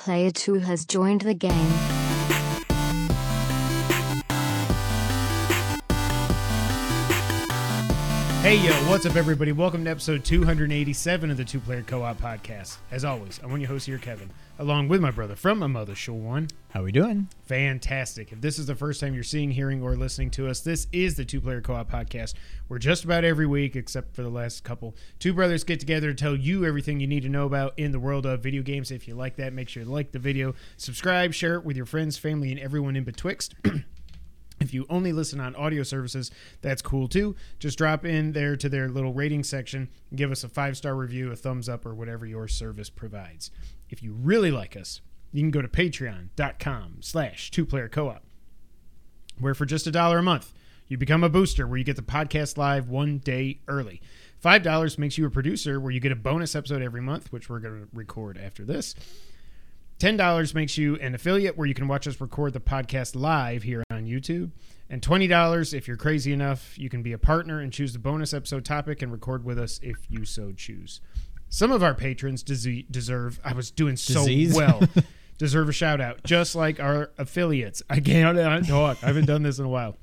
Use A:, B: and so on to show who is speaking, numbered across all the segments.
A: Player 2 has joined the game.
B: Hey yo, what's up everybody? Welcome to episode 287 of the Two Player Co-op Podcast. As always, I'm one of your hosts here, Kevin, along with my brother from my mother, One.
C: How are we doing?
B: Fantastic. If this is the first time you're seeing, hearing, or listening to us, this is the Two Player Co-op Podcast. Where just about every week, except for the last couple, two brothers get together to tell you everything you need to know about in the world of video games. If you like that, make sure to like the video, subscribe, share it with your friends, family, and everyone in betwixt. If you only listen on audio services, that's cool too. Just drop in there to their little rating section, give us a five star review, a thumbs up, or whatever your service provides. If you really like us, you can go to patreon.com slash two player co op, where for just a dollar a month, you become a booster where you get the podcast live one day early. $5 makes you a producer where you get a bonus episode every month, which we're going to record after this. $10 makes you an affiliate where you can watch us record the podcast live here on YouTube. And $20, if you're crazy enough, you can be a partner and choose the bonus episode topic and record with us if you so choose. Some of our patrons dese- deserve, I was doing so
C: Disease?
B: well, deserve a shout out, just like our affiliates. I can't I talk. I haven't done this in a while.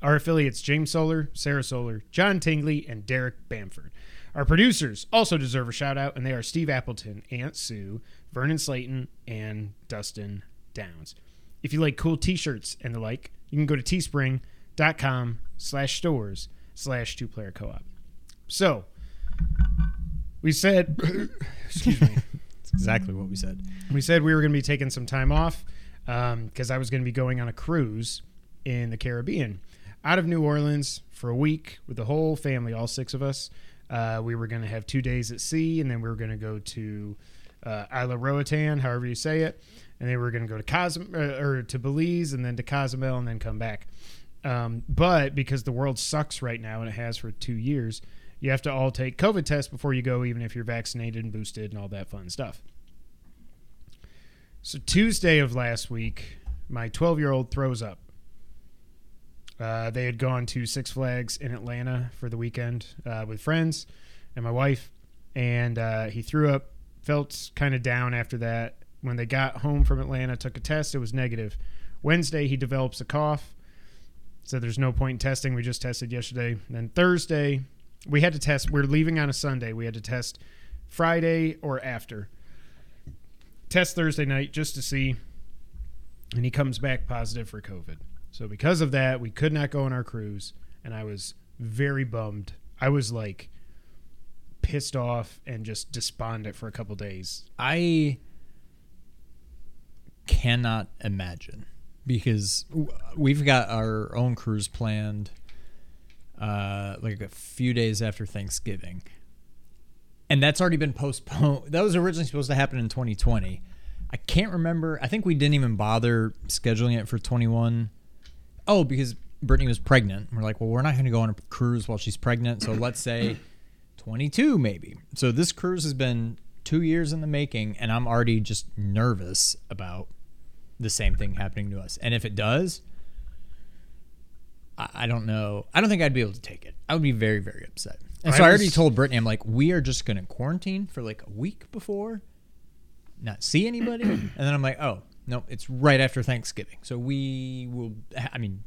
B: Our affiliates James Solar, Sarah Solar, John Tingley, and Derek Bamford. Our producers also deserve a shout out, and they are Steve Appleton, Aunt Sue, Vernon Slayton, and Dustin Downs. If you like cool t-shirts and the like, you can go to teespring.com slash stores slash two player co-op. So we said excuse me.
C: That's exactly what we said.
B: We said we were going to be taking some time off because I was going to be going on a cruise in the Caribbean out of New Orleans for a week with the whole family, all six of us. Uh, we were going to have two days at sea, and then we were going to go to uh, Isla Roatan, however you say it, and then we were going to go to Cozum uh, or to Belize, and then to Cozumel, and then come back. Um, but because the world sucks right now, and it has for two years, you have to all take COVID tests before you go, even if you're vaccinated and boosted and all that fun stuff. So Tuesday of last week, my 12 year old throws up. Uh, they had gone to Six Flags in Atlanta for the weekend uh, with friends and my wife, and uh, he threw up. Felt kind of down after that. When they got home from Atlanta, took a test. It was negative. Wednesday, he develops a cough. Said there's no point in testing. We just tested yesterday. then Thursday, we had to test. We're leaving on a Sunday. We had to test Friday or after. Test Thursday night just to see, and he comes back positive for COVID. So because of that, we could not go on our cruise, and I was very bummed. I was like pissed off and just despondent for a couple days.
C: I cannot imagine because we've got our own cruise planned uh like a few days after Thanksgiving. And that's already been postponed. That was originally supposed to happen in 2020. I can't remember. I think we didn't even bother scheduling it for 21. Oh, because Brittany was pregnant. We're like, well, we're not going to go on a cruise while she's pregnant. So let's say 22 maybe. So this cruise has been two years in the making, and I'm already just nervous about the same thing happening to us. And if it does, I, I don't know. I don't think I'd be able to take it. I would be very, very upset. And so
B: I
C: I already told Brittany, I'm like, we are just going to quarantine for like a week before, not see anybody. and then I'm like, oh, no, it's right after Thanksgiving. So we will, I mean,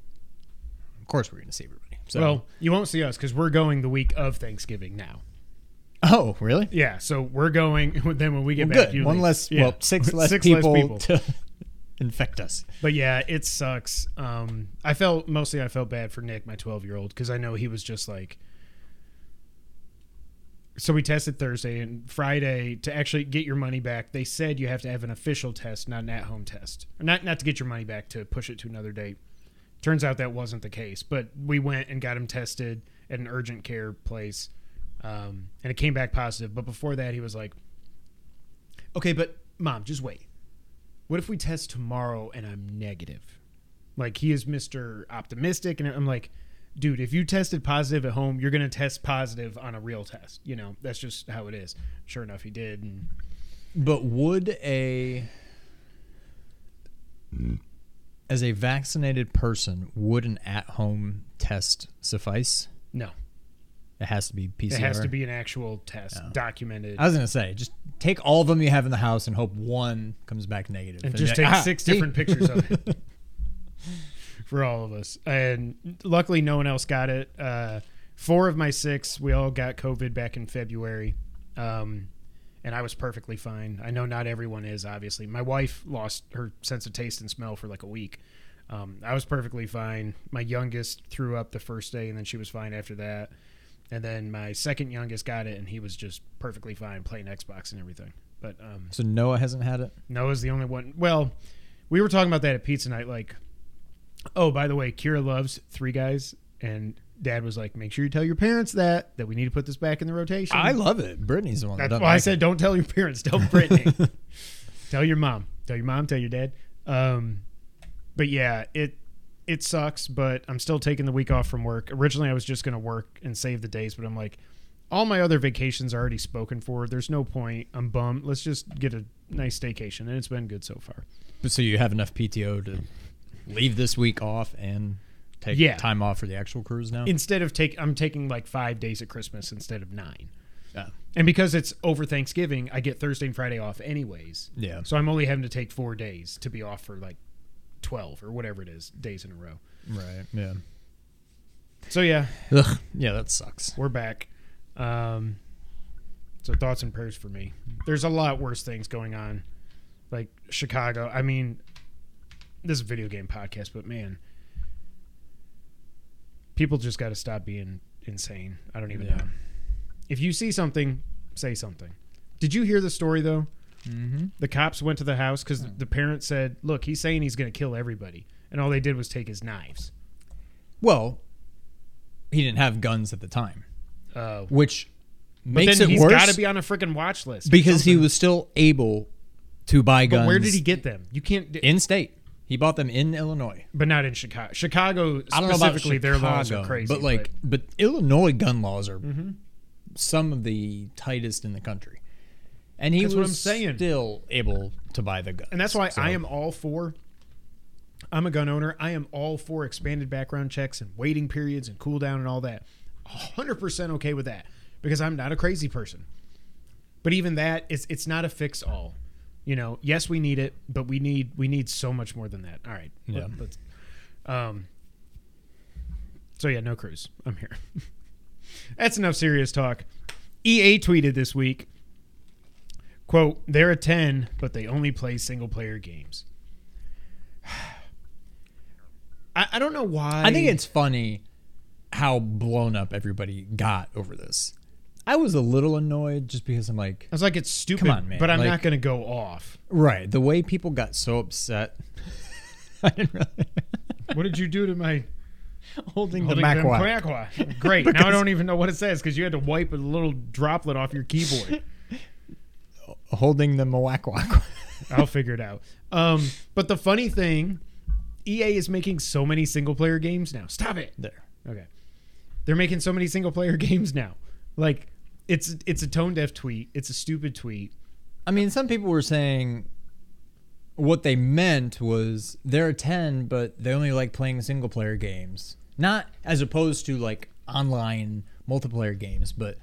C: of course we're going to see everybody. So,
B: well, you won't see us because we're going the week of Thanksgiving now.
C: oh, really?
B: Yeah, so we're going. Then when we get
C: Well,
B: back,
C: good. One
B: leave.
C: less,
B: Yeah.
C: well, six less
B: Six
C: people, to infect us.
B: But yeah, it sucks. Um, I felt mostly I felt bad for Nick, my 12 year old, because I know he was just like. So we tested Thursday and Friday to actually get your money back. They said you have to have an official test, not an at home test, not not to get your money back to push it to another date. Turns out that wasn't the case, but we went and got him tested at an urgent care place, um, and it came back positive. But before that, he was like, "Okay, but mom, just wait. What if we test tomorrow and I'm negative?" Like he is Mr. Optimistic, and I'm like, dude, if you tested positive at home, you're gonna test positive on a real test. You know, that's just how it is. Sure enough, he did. And
C: But would a as a vaccinated person would an at-home test suffice?
B: no,
C: It has to be PCR.
B: It has to be an actual test,
C: Yeah.
B: documented.
C: I was gonna say, just take all of them you have in the house and hope one comes back negative.
B: and
C: And
B: just take
C: like, "Ah,
B: six
C: see?"
B: different pictures of it for all of us. And luckily, no one else got it. Uh, four of my six, we all got COVID back in February, um, and I was perfectly fine. I know not everyone is. Obviously, my wife lost her sense of taste and smell for like a week. Um, I was perfectly fine. My youngest threw up the first day, and then she was fine after that. And then my second youngest got it, and he was just perfectly fine playing Xbox and everything. But um,
C: So Noah hasn't had it.
B: Noah's the only one. Well, we were talking about that at pizza night. Like, oh, by the way, Kira loves Three Guys, and Dad was like, "Make sure you tell your parents that that we need to put this back in the rotation."
C: I love it. Brittany's the one. That
B: That's why I said,
C: it.
B: "Don't tell your parents. Tell Brittany. tell your mom. Tell your mom. Tell your dad." Um, but yeah, it it sucks. But I'm still taking the week off from work. Originally, I was just going to work and save the days, but I'm like, all my other vacations are already spoken for. There's no point. I'm bummed. Let's just get a nice staycation, and it's been good so far.
C: So you have enough PTO to leave this week off and take
B: Yeah.
C: time off for the actual cruise now.
B: instead of take I'm taking like five days at Christmas instead of nine.
C: Yeah.
B: And because it's over Thanksgiving, I get Thursday and Friday off anyways.
C: Yeah.
B: So I'm only having to take four days to be off for like twelve or whatever it is days in a row.
C: Right. Yeah.
B: So yeah,
C: Ugh. Yeah, that sucks.
B: we're back. Um, so thoughts and prayers for me. There's a lot worse things going on, like Chicago. I mean, this is a video game podcast, but man, people just got to stop being insane. I don't even
C: Yeah.
B: know. If you see something, say something. Did you hear the story though?
C: Mm-hmm.
B: The cops went to the house because the parents said, "Look, he's saying he's going to kill everybody," and all they did was take his knives.
C: Well, he didn't have guns at the time,
B: Uh,
C: which
B: but
C: makes
B: then
C: it
B: he's
C: worse
B: got to be on a freaking watch list
C: because he was still able to buy guns.
B: But where did he get them? You can't.
C: in state? He bought them in Illinois.
B: but not in Chicago. Chicago
C: I don't know about
B: specifically, their laws are crazy.
C: but like, but, Illinois gun laws are
B: Mhm.
C: some of the tightest in the country, and he
B: That's
C: was
B: what I'm saying.
C: still able to buy the gun.
B: and that's why I am all for. I'm a gun owner. I am all for expanded background checks and waiting periods and cool down and all that. 100% okay with that because I'm not a crazy person. But even that is it's not a fix all. You know, yes, we need it, but we need we need so much more than that. All right.
C: Yeah.
B: Let, um So yeah, no cruise. I'm here. That's enough serious talk. EA tweeted this week quote they're a 10 but they only play single player games I, I don't know why
C: I think it's funny how blown up everybody got over this. I was a little annoyed just because I'm like,
B: i was like it's stupid
C: Come on, man.
B: but i'm
C: Like-
B: not gonna go off
C: right, the way people got so upset. I didn't really
B: what did you do to my
C: holding the
B: holding them
C: macwa.
B: quackwa? great now i don't even know what it says because you had to wipe a little droplet off your keyboard
C: holding the mawakwa.
B: i'll figure it out um but the funny thing ea is making so many single player games now stop it
C: there.
B: Okay. They're making so many single player games now. Like it's it's a tone deaf tweet. It's a stupid tweet.
C: I mean, some people were saying what they meant was they're a 10, but they only like playing single player games. Not as opposed to like online multiplayer games, but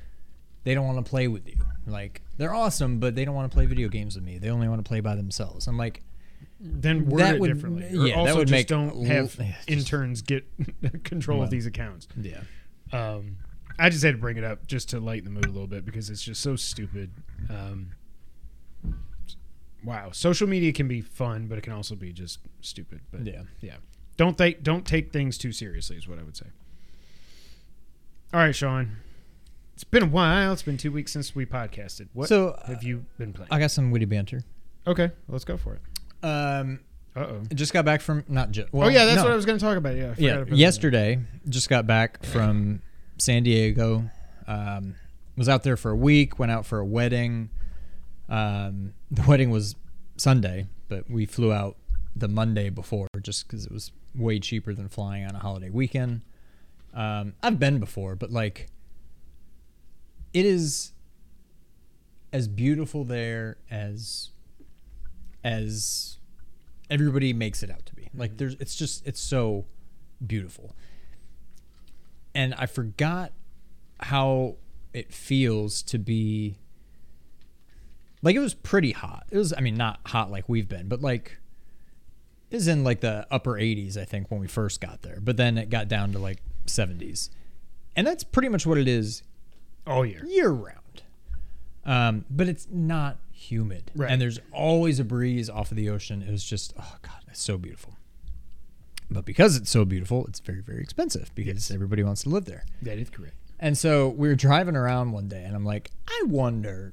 C: they don't want to play with you. Like, they're awesome, but they don't want to play video games with me. They only want to play by themselves. I'm like,
B: Then word
C: That
B: it
C: would-
B: differently.
C: yeah,
B: Or
C: that
B: also
C: would
B: just
C: make
B: don't
C: l-
B: have
C: yeah, just-
B: interns get control
C: Well.
B: of these accounts.
C: yeah.
B: Um I just had to bring it up just to lighten the mood a little bit because it's just so stupid. Um Wow, social media can be fun, but it can also be just stupid. But
C: Yeah.
B: yeah, don't take don't take things too seriously is what I would say. All right, Sean. It's been a while. It's been two weeks since we podcasted. What
C: So,
B: have you been playing?
C: I got some witty banter.
B: okay, let's go for it.
C: Um,
B: Uh oh.
C: just got back from, not just,
B: oh yeah, that's what I was going to talk about. Yeah, I forgot
C: yeah
B: about that.
C: yesterday just got back from san diego um, was out there for a week went out for a wedding. Um, the wedding was sunday but we flew out the monday before just because it was way cheaper than flying on a holiday weekend. Um, i've been before but like it is as beautiful there as as everybody makes it out to be. Like there's it's just it's so beautiful and I forgot how it feels to be like it was pretty hot. It was I mean not hot like we've been, but like it was in like the upper 80s I think when we first got there. But then it got down to like 70s. And that's pretty much what it is
B: All year.
C: year round. Um, but it's not humid.
B: Right.
C: And there's always a breeze off of the ocean. It was just, oh God, it's so beautiful. But because it's so beautiful, it's very, very expensive because everybody wants to live there.
B: That is correct.
C: And so we were driving around one day and I'm like, I wonder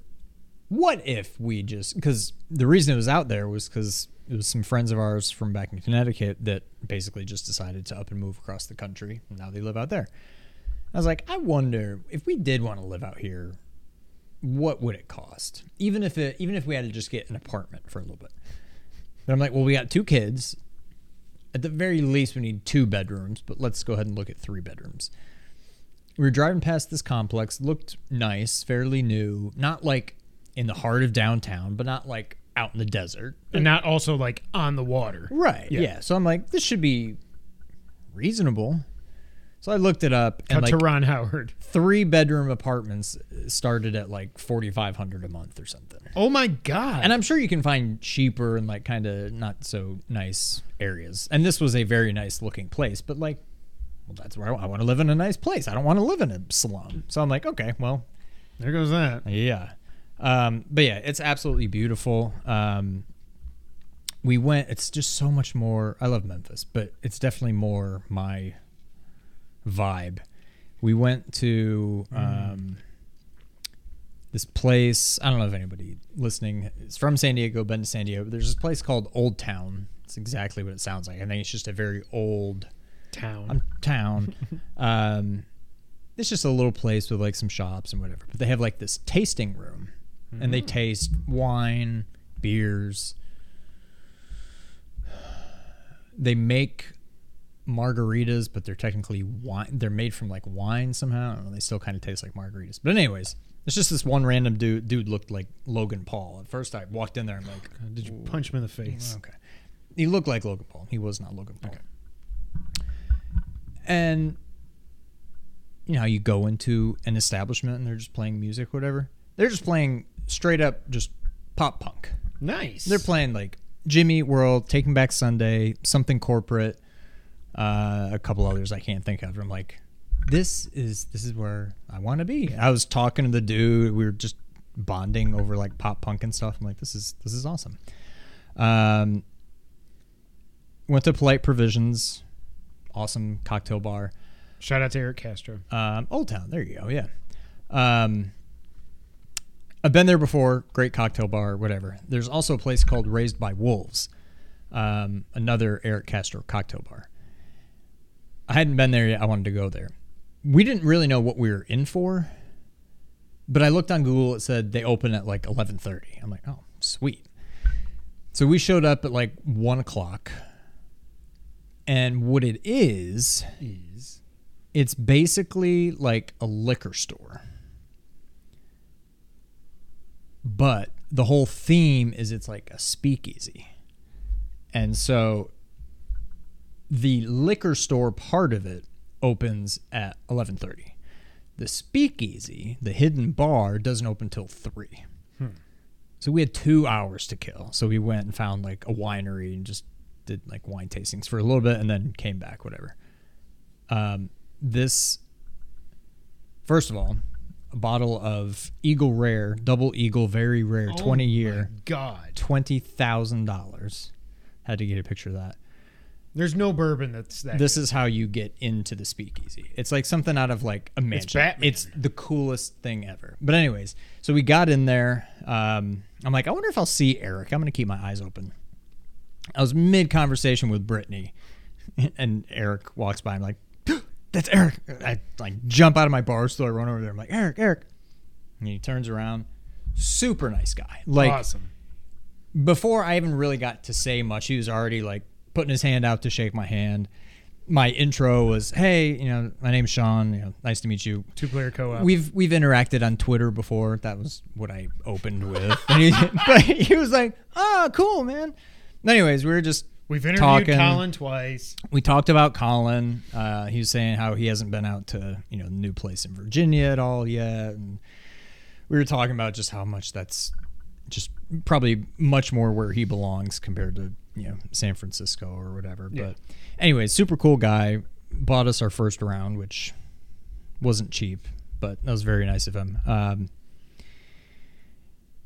C: what if we just, because the reason it was out there was because it was some friends of ours from back in Connecticut that basically just decided to up and move across the country. And now they live out there. I was like, I wonder if we did want to live out here, what would it cost? Even if it, even if we had to just get an apartment for a little bit. But I'm like, well, we got two kids. At the very least, we need two bedrooms, but let's go ahead and look at three bedrooms. We were driving past this complex, looked nice, fairly new, not like in the heart of downtown, but not like out in the desert.
B: And not also like on the water.
C: Right.
B: Yeah.
C: Yeah. So I'm like, this should be reasonable. So I looked it up and
B: Cut
C: like
B: to Ron Howard.
C: three bedroom apartments started at like 4500 a month or something.
B: Oh my god.
C: And I'm sure you can find cheaper and like kind of not so nice areas. And this was a very nice looking place, but like well that's where I, I want to live in a nice place. I don't want to live in a slum. So I'm like, okay, well,
B: there goes that.
C: yeah. Um, but yeah, it's absolutely beautiful. Um, we went, it's just so much more. I love Memphis, but it's definitely more my vibe. We went to um, this place. I don't know if anybody listening is from San Diego, been to San Diego, but there's this place called Old Town. It's exactly what it sounds like. I think it's just a very old
B: Town.
C: um, town. um, it's just a little place with like some shops and whatever. But they have like this tasting room, and they taste wine, beers. They make margaritas, but they're technically wine. They're made from like wine somehow. I know. They still kind of taste like margaritas. But anyways, it's just this one random dude. Dude looked like Logan Paul. At first, I walked in there. I'm like,
B: Did you punch him in the face?
C: Okay. He looked like Logan Paul. He was not Logan Paul. And you know, you go into an establishment and they're just playing music, whatever. They're just playing straight up just pop punk.
B: Nice.
C: They're playing like Jimmy World, Taking Back Sunday, something corporate, uh, a couple others I can't think of. I'm like, this is this is where I want to be. I was talking to the dude. We were just bonding over like pop punk and stuff. I'm like, this is this is awesome. Um, went to Polite Provisions, awesome cocktail bar.
B: Shout out to Erick Castro.
C: Um, Old Town. There you go. Yeah. Um, I've been there before. Great cocktail bar, whatever. There's also a place called Raised by Wolves, um, another Erick Castro cocktail bar. I hadn't been there yet. I wanted to go there. We didn't really know what we were in for, but I looked on Google. It said they open at like 11:30. I'm like, oh, sweet. So we showed up at like one o'clock, and what it is
B: Is
C: it's basically like a liquor store. But the whole theme is it's like a speakeasy. And so the liquor store part of it opens at 11:30. The speakeasy, the hidden bar doesn't open till 3. So we had 2 hours to kill. So we went and found like a winery and just did like wine tastings for a little bit and then came back whatever. Um this first of all a bottle of eagle rare double eagle very rare 20
B: Oh my
C: year
B: God.
C: $20000 had to get a picture of that
B: There's no bourbon that's that.
C: this
B: good.
C: is how you get into the speakeasy it's like something out of like a mansion
B: Batman.
C: it's the coolest thing ever but anyways so we got in there um, i'm like i wonder if i'll see eric i'm gonna keep my eyes open i was mid conversation with brittany and eric walks by i'm like that's eric i like jump out of my bar stool i run over there i'm like eric eric and he turns around super nice guy like
B: awesome.
C: before I even really got to say much, he was already like putting his hand out to shake my hand. My intro was, "Hey, you know, my name's Sean. You know, nice to meet you."
B: Two player co op.
C: We've we've interacted on Twitter before. That was what I opened with. He, but he was like, "Oh, cool, man." Anyways, we were just
B: We've interviewed
C: talking.
B: Colin twice.
C: we talked about Colin. Uh, he was saying how he hasn't been out to you know the new place in Virginia at all yet, and we were talking about just how much that's just probably much more where he belongs compared to you know San Francisco or whatever.
B: Yeah.
C: But anyway, super cool guy. Bought us our first round, which wasn't cheap, but that was very nice of him. Um,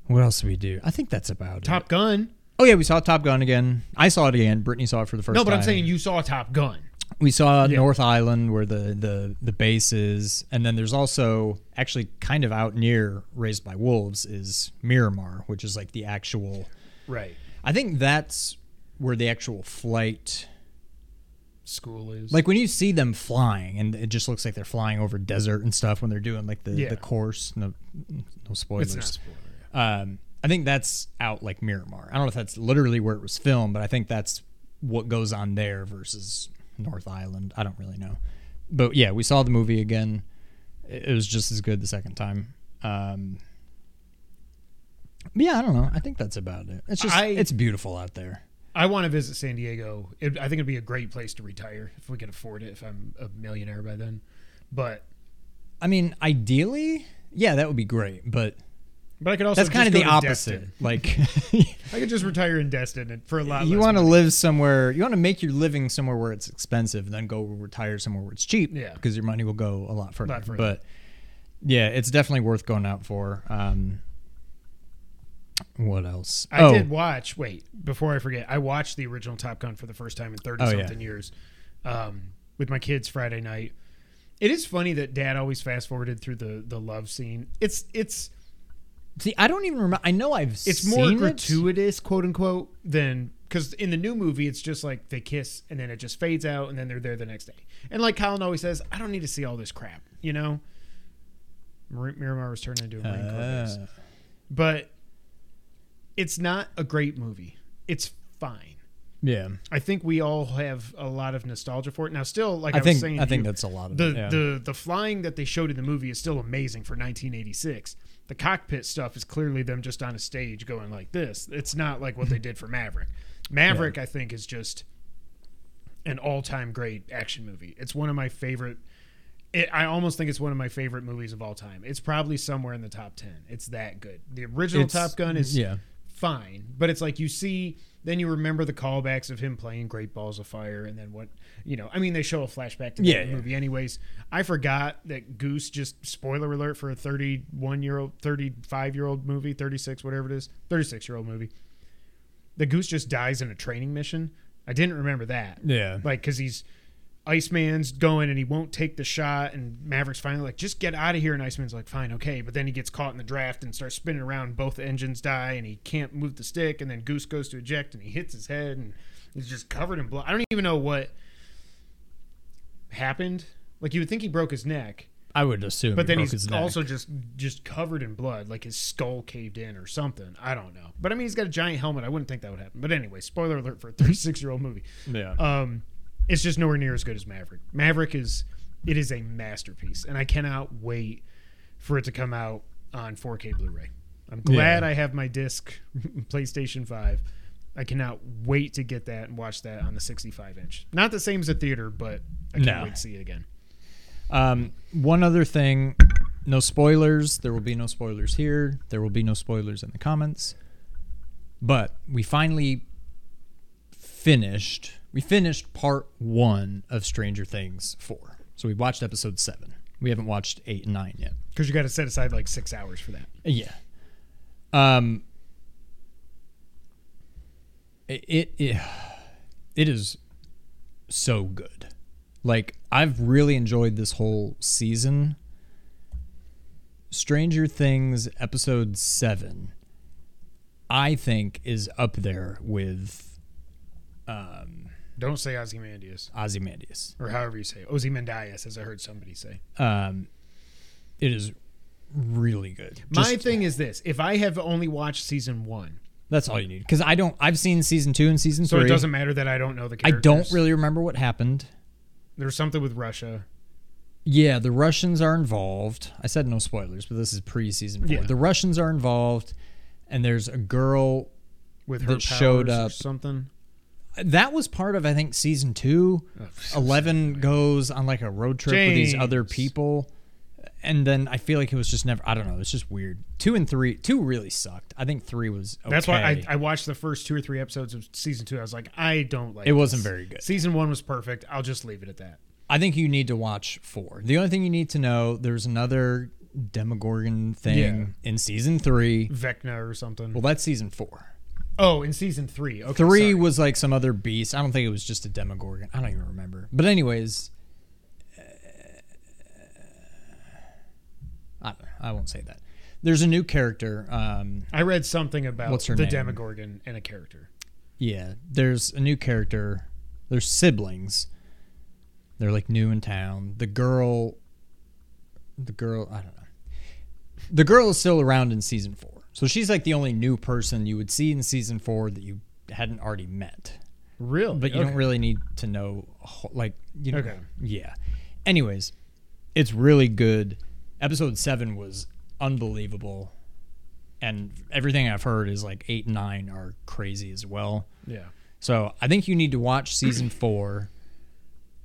C: what else did we do? I think that's about it.
B: Top Gun.
C: Oh yeah, we saw Top Gun again. I saw it again. Brittany saw it for the first
B: No,
C: time.
B: but I'm saying you saw Top Gun.
C: We saw
B: Yeah.
C: North Island where the, the, the base is, and then there's also actually kind of out near Raised by Wolves is Miramar, which is like the actual.
B: Right.
C: I think that's where the actual flight.
B: School is
C: Like when you see them flying, and it just looks like they're flying over desert and stuff when they're doing like the,
B: Yeah.
C: the course. No, no spoilers.
B: it's not spoiler.
C: Um, I think that's out like Miramar. I don't know if that's literally where it was filmed, but I think that's what goes on there versus North Island. I don't really know. But yeah, we saw the movie again. It it was just as good the second time. Um, yeah, I don't know. I think that's about it. It's just
B: I-
C: it's beautiful out there.
B: I want to visit San Diego. It, I think it'd be a great place to retire if we could afford it. If I'm a millionaire by then, but
C: I mean, ideally, yeah, that would be great. But
B: but I could also
C: that's kind of the opposite.
B: Destin.
C: Like
B: I could just retire in Destin for a lot.
C: you
B: less
C: want to live somewhere you want to make your living somewhere where it's expensive and then go retire somewhere where it's cheap
B: Yeah.
C: because your money will go a lot further,
B: Lot further.
C: but yeah it's definitely worth going out for um what else
B: I
C: oh
B: did watch. Wait, before I forget, I watched the original Top Gun for the first time in thirty
C: Oh, yeah.
B: something years, um, with my kids Friday night. It is funny that Dad always fast forwarded through the the love scene. It's it's
C: see i don't even remember i know i've
B: it's more
C: seen it.
B: gratuitous, quote unquote, than because in the new movie it's just like they kiss and then it just fades out and then they're there the next day. And like Colin always says, I don't need to see all this crap, you know. Mar- Miramar was turned into a Marine.
C: Uh,
B: but it's not a great movie. It's fine.
C: yeah
B: I think we all have a lot of nostalgia for it. Now, still, like I,
C: i think
B: was saying,
C: i think
B: you,
C: that's a lot of
B: the
C: it yeah.
B: the the flying that they showed in the movie is still amazing for 1986. The cockpit stuff is clearly them just on a stage going like this. It's not like what they did for Maverick. Maverick, I think, is just an all-time great action movie. It's one of my favorite. It, I almost think it's one of my favorite movies of all time. It's probably somewhere in the top ten. It's that good. The original
C: It's-
B: Top Gun is
C: yeah
B: fine, but it's like you see, then you remember the callbacks of him playing Great Balls of Fire, and then what you know. I mean, they show a flashback to
C: Yeah,
B: the
C: yeah.
B: movie, anyways. I forgot that Goose just spoiler alert for a thirty-one year old, thirty-five year old movie, thirty-six, whatever it is, thirty-six year old movie. The Goose just dies in a training mission. I didn't remember that
C: yeah
B: like because he's Iceman's going and he won't take the shot, and Maverick's finally like, just get out of here. And Iceman's like, fine, okay. But then he gets caught in the draft and starts spinning around. Both engines die, and he can't move the stick. And then Goose goes to eject, and he hits his head, and he's just covered in blood. I don't even know what happened. Like you would think he broke his neck,
C: i would assume
B: but
C: he
B: then he's also just just covered in blood, like his skull caved in or something. I don't know. But I mean, he's got a giant helmet. I wouldn't think that would happen. But anyway, spoiler alert for a 36 year old movie.
C: yeah
B: Um, it's just nowhere near as good as Maverick. Maverick is it is a masterpiece, and I cannot wait for it to come out on 4K Blu-ray. I'm glad
C: Yeah.
B: I have my disc PlayStation 5. I cannot wait to get that and watch that on the 65 inch. Not the same as a theater, but I can't
C: No.
B: wait to see it again.
C: Um, one other thing, no spoilers. There will be no spoilers here. There will be no spoilers in the comments. But we finally finished. We finished part one of Stranger Things four. So we watched episode seven. We haven't watched eight and nine yet.
B: Because you got to set aside like six hours for that.
C: Yeah. Um. It it it, is so good. Like I've really enjoyed this whole season. Stranger Things episode 7 I think is up there with um
B: Don't say Ozymandias
C: Ozymandias.
B: or however you say it. Ozymandias, as I heard somebody say.
C: Um it is really good.
B: My thing is this: if I have only watched season one,
C: That's all you need. Because I don't. I've seen season two and season
B: so
C: three.
B: it doesn't matter that I don't know the
C: I don't really remember what happened.
B: There's something with Russia.
C: Yeah, the Russians are involved. I said no spoilers, but this is pre-season four.
B: Yeah.
C: The Russians are involved, and there's a girl.
B: with
C: that
B: her
C: showed
B: powers or
C: up-
B: something.
C: That was part of I think season two. Oh, Eleven goes on like a road trip with these other people, and then I feel like it was just never. I don't know. It's just weird. Two and three. Two really sucked. I think three was. Okay.
B: That's why I, I watched the first two or three episodes of season two. I was like, I don't like
C: It wasn't very good.
B: Season one was perfect. I'll just leave it at that.
C: I think you need to watch four. The only thing you need to know there's another Demogorgon thing in season three.
B: Vecna or something.
C: Well, that's season four.
B: Oh, in season three. Okay,
C: Three
B: sorry.
C: was like some other beast. I don't think it was just a Demogorgon. I don't even remember. But anyways, uh, I, I won't say that. There's a new character. Um,
B: I read something about
C: What's her
B: the
C: name?
B: Demogorgon and a character.
C: yeah, there's a new character. There's siblings. They're like new in town. The girl, the girl, I don't know. The girl is still around in season four, so she's like the only new person you would see in season four that you hadn't already met.
B: Real,
C: but you don't really need to know like you know.
B: Okay.
C: yeah. Anyways it's really good. Episode 7 was unbelievable. And everything i've heard is like 8 and 9 are crazy as well.
B: Yeah.
C: so i think you need to watch season 4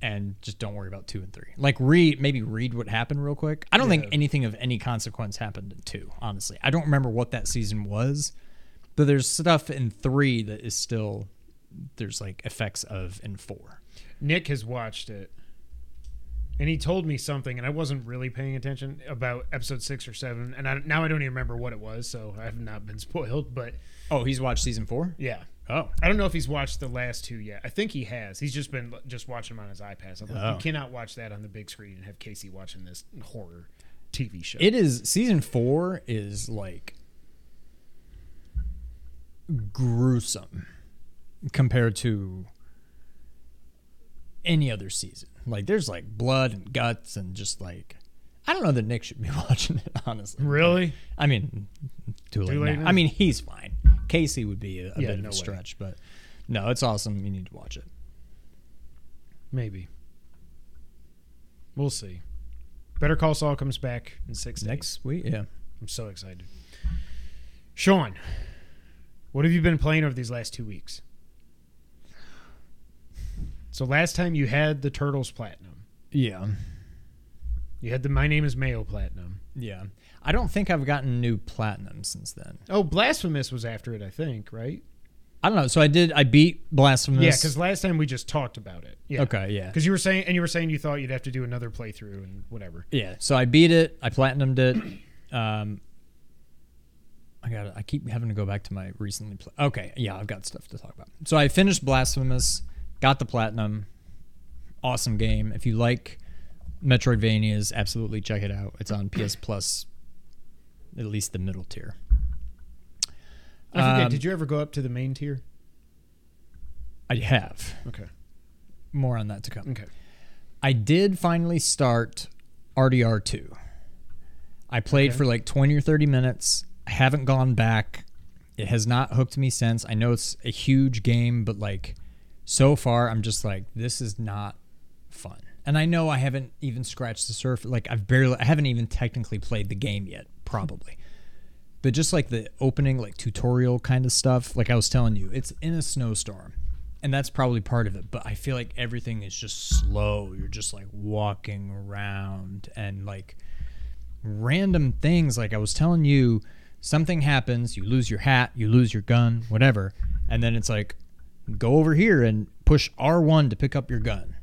C: and just don't worry about 2 and 3 like read maybe read what happened real quick i don't
B: Yeah.
C: think anything of any consequence happened in 2 honestly i don't remember what that season was but there's stuff in 3 that is still there's like effects of in 4
B: Nick has watched it, and he told me something, and I wasn't really paying attention about episode six or seven, and I, now I don't even remember what it was, so I have not been spoiled. But
C: Oh, he's watched season four.
B: yeah,
C: Oh,
B: I don't know if he's watched the last two yet. I think he has. He's just been just watching them on his iPad. So I'm like,
C: Oh.
B: you cannot watch that on the big screen and have Casey watching this horror TV show.
C: it is season four is like gruesome compared to any other season. Like, there's like blood and guts and just like I don't know that Nick should be watching it. Honestly,
B: really?
C: I mean, too late,
B: Too late
C: now.
B: now?
C: I mean, he's fine. Casey would be a, a
B: Yeah,
C: bit
B: no
C: of
B: way.
C: a stretch, but no, it's awesome. You need to watch it.
B: Maybe. We'll see. Better Call Saul comes back in six days.
C: Next week, yeah.
B: I'm so excited. Sean, what have you been playing over these last two weeks? So last time you had the Turtles Platinum.
C: Yeah.
B: You had the My Name is Mayo Platinum.
C: Yeah. I don't think I've gotten new platinum since then.
B: Oh, Blasphemous was after it, I think, right?
C: I don't know. So I did. I beat Blasphemous.
B: Yeah, because last time we just talked about it. Yeah.
C: okay, yeah,
B: Because you were saying, and you were saying you thought you'd have to do another playthrough and whatever.
C: yeah. So I beat it. I platinumed it. Um, I got. I keep having to go back to my recently. Pl- okay, yeah, I've got stuff to talk about. So I finished Blasphemous, got the platinum. Awesome game. If you like Metroidvanias, absolutely check it out. It's on PS Plus, at least the middle tier.
B: I forget,
C: Um,
B: did you ever go up to the main tier?
C: I have
B: Okay.
C: more on that to come.
B: Okay.
C: I did finally start RDR two. I played
B: Okay.
C: for like twenty or thirty minutes. I haven't gone back. It has not hooked me since. I know it's a huge game, but like so far, I'm just like this is not. And I know I haven't even scratched the surface. Like I've barely, I haven't even technically played the game yet, probably. But just like the opening, like tutorial kind of stuff, like I was telling you, it's in a snowstorm. And that's probably part of it. But I feel like everything is just slow. You're just like walking around and like random things. Like I was telling you, something happens, you lose your hat, you lose your gun, whatever. And then it's like, go over here and push R1 to pick up your gun.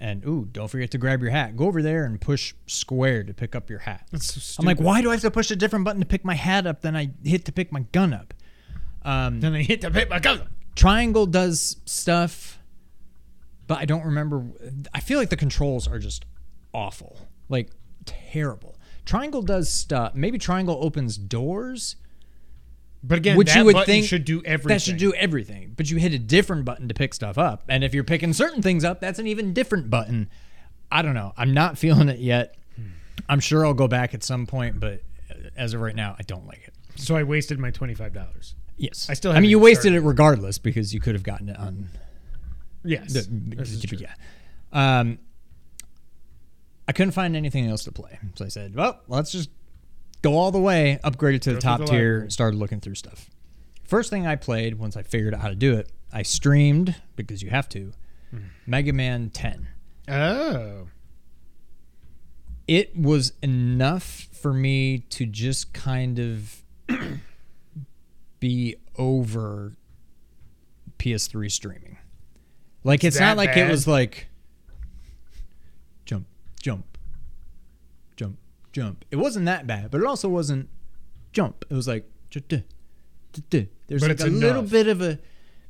C: And ooh, don't forget to grab your hat. Go over there and push square to pick up your hat.
B: That's so
C: I'm like, why do I have to push a different button to pick my hat up than I hit to pick my gun up? Um,
B: Then I hit the pick my gun.
C: Triangle does stuff, but I don't remember. I feel like the controls are just awful, like terrible. Triangle does stuff. Maybe Triangle opens doors,
B: But again,
C: which
B: that
C: you would
B: button
C: think
B: should do everything.
C: That should do everything, but you hit a different button to pick stuff up. And if you're picking certain things up, that's an even different button. I don't know. I'm not feeling it yet. I'm sure I'll go back at some point, but as of right now, I don't like it.
B: So I wasted my twenty five dollars.
C: Yes,
B: I still
C: I mean, you wasted
B: started.
C: it regardless because you could have gotten it on
B: Yes,
C: the,
B: this is true.
C: yeah. Um, I couldn't find anything else to play, so I said, "Well, let's just go all the way, upgraded to the top
B: the
C: tier."
B: library.
C: Started looking through stuff. First thing I played once I figured out how to do it I streamed because you have to. Mega Man 10.
B: Oh.
C: It was enough for me to just kind of be over PS3 streaming. Like it's, not like it was like jump, jump, jump. It wasn't that bad, but it also wasn't jump. It was like there's
B: But
C: like a little bit of a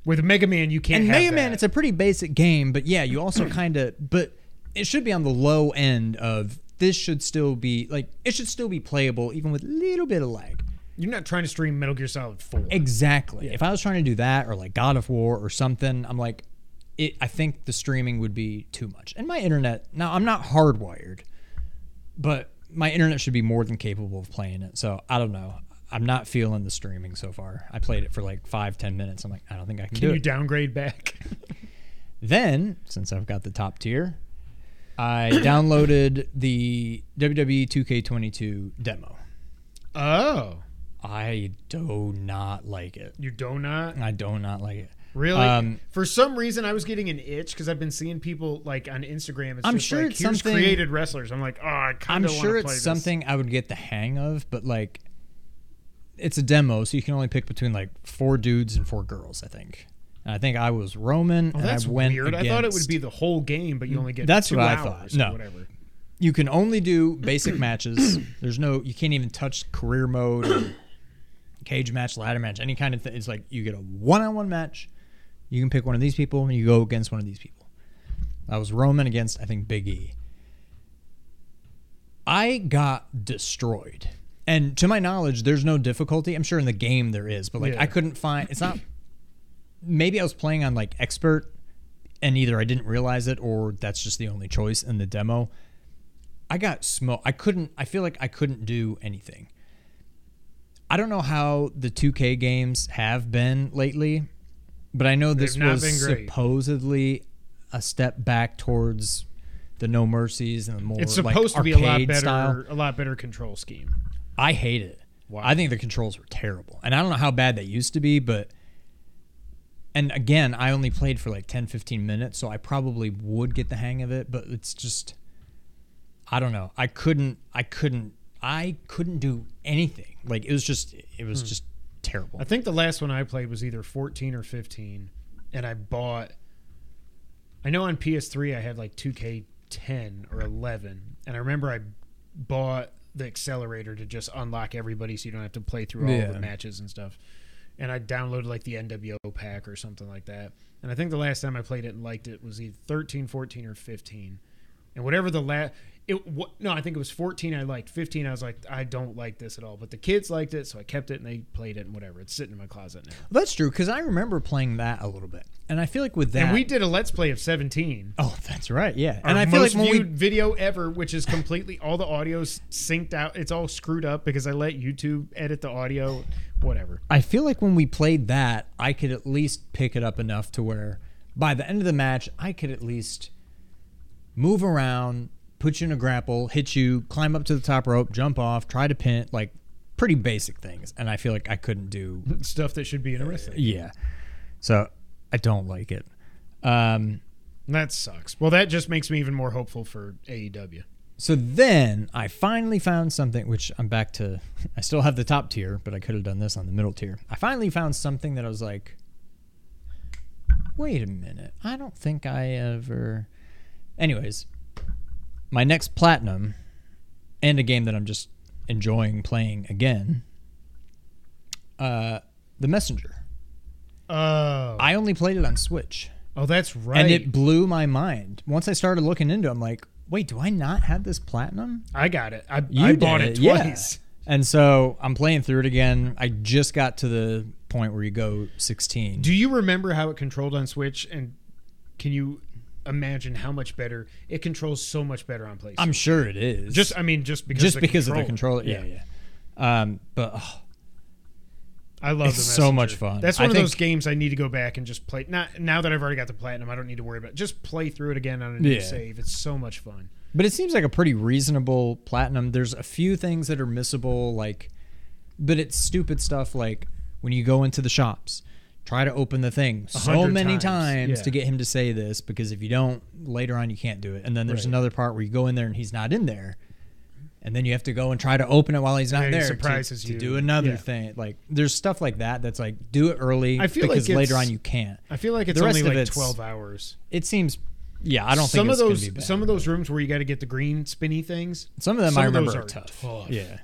B: With Mega Man, you can't
C: and Mega Man, it's a pretty basic game, but yeah, you also kind of, but it should be on the low end of this should still be like it should still be playable even with a little bit of lag.
B: You're not trying to stream Metal Gear Solid 4.
C: Exactly. If I was trying to do that or like God of War or something, I'm like, it. I think the streaming would be too much. And my internet now, I'm not hardwired, but my internet should be more than capable of playing it. So I don't know. I'm not feeling the streaming so far. I played it for like five, ten minutes. I'm like, I don't think I can,
B: Can you
C: it.
B: downgrade back?
C: Then, since I've got the top tier, I downloaded the WWE 2K22 demo.
B: oh.
C: I do not like it.
B: You do not?
C: I do not like it.
B: Really?
C: Um,
B: For some reason, I was getting an itch because I've been seeing people like on Instagram. It's
C: I'm
B: just
C: sure
B: like,
C: it's
B: here's
C: something-
B: created wrestlers. I'm like, oh, I kind
C: I'm
B: of
C: sure
B: play
C: it's something I would get the hang of, but like, it's a demo, so you can only pick between like four dudes and four girls. I think. And I think I was Roman,
B: Oh,
C: and
B: that's
C: I went
B: weird. I thought it would
C: against-
B: be the whole game, but you only get
C: That's
B: two
C: what I
B: hours
C: thought.
B: or
C: No.
B: whatever.
C: you can only do basic matches. There's no, you can't even touch career mode, or cage match, ladder match, any kind of thing. It's like you get a one-on-one match. You can pick one of these people, and you go against one of these people. I was Roman against, I think, Big E. I got destroyed. And to my knowledge, there's no difficulty. I'm sure in the game there is, but like
B: Yeah.
C: I couldn't find. It's not. Maybe I was playing on like expert, and either I didn't realize it or that's just the only choice in the demo. I got smoke. I couldn't. I feel like I couldn't do anything. I don't know how the 2K games have been lately, but I know this was supposedly a step back towards the No Mercies and the more
B: It's
C: like,
B: supposed to be a lot better,
C: style.
B: a lot better control scheme.
C: I hate it.
B: Wow.
C: I think the controls were terrible. And I don't know how bad they used to be, but and again, I only played for like 10 15 minutes, so I probably would get the hang of it, but it's just I don't know. I couldn't I couldn't I couldn't do anything. Like it was just it was hmm. just terrible.
B: I think the last one I played was either 14 or 15, and I bought. I know on PS3 I had like 2K10 or 11, and I remember I bought the accelerator to just unlock everybody so you don't have to play through all
C: Yeah.
B: the matches and stuff. And I downloaded like the NWO pack or something like that. And I think the last time I played it and liked it was either 13, 14, or 15. And whatever the last, it no, I think it was 14. I liked 15. I was like, I don't like this at all. But the kids liked it, so I kept it and they played it and whatever. It's sitting in my closet now.
C: That's true cuz I remember playing that a little bit. And I feel like with that
B: And we did a let's play of 17.
C: Oh, that's right. Yeah. And I feel
B: most
C: like when we
B: viewed video ever, which is completely all the audio's synced out. It's all screwed up because I let YouTube edit the audio. Whatever.
C: I feel like when we played that, I could at least pick it up enough to where by the end of the match, I could at least move around, put you in a grapple, hit you, climb up to the top rope, jump off, try to pin, like pretty basic things. And I feel like I couldn't do,
B: Stuff that should be in a wrestling.
C: yeah. So I don't like it. Um,
B: That sucks. Well, that just makes me even more hopeful for AEW.
C: So then I finally found something, which I'm back to. I still have the top tier, but I could have done this on the middle tier. I finally found something that I was like, wait a minute. I don't think I ever. Anyways, my next platinum and a game that I'm just enjoying playing again uh, The Messenger.
B: Oh,
C: I only played it on Switch.
B: oh, that's right.
C: And it blew my mind. Once I started looking into it, I'm like, wait, do I not have this platinum?
B: I got it. I,
C: You
B: I bought it
C: yeah.
B: twice.
C: And so I'm playing through it again. I just got to the point where you go 16.
B: Do you remember how it controlled on Switch? And can you imagine how much better it controls? So much better on PlayStation.
C: I'm sure it is.
B: just, I mean, just because
C: just
B: of the
C: because
B: controller.
C: of the controller. Yeah, yeah. Um, but oh,
B: I love
C: It's
B: the
C: so much fun.
B: That's
C: I
B: one of those games I need to go back and just play. Not now that I've already got the platinum, I don't need to worry about. it. Just play through it again on a new
C: Yeah.
B: save. It's so much fun.
C: but it seems like a pretty reasonable platinum. There's a few things that are missable, like, but it's stupid stuff like when you go into the shops, try to open the thing so many
B: times,
C: times,
B: yeah.
C: to get him to say this because if you don't later on you can't do it and then there's
B: Right.
C: another part where you go in there and he's not in there and then you have to go and try to open it while he's not
B: And he
C: there
B: surprises
C: to, to do another
B: Yeah.
C: thing like there's stuff like that that's like do it early
B: I feel like
C: because later on you can't
B: I feel like it's
C: The rest
B: only like
C: it's-
B: twelve hours.
C: it seems yeah i don't
B: some
C: think
B: of those
C: bad.
B: some of those rooms where you got to get the green spinny things.
C: Some of them
B: Some
C: I remember
B: those
C: are,
B: are
C: tough.
B: tough.
C: Yeah,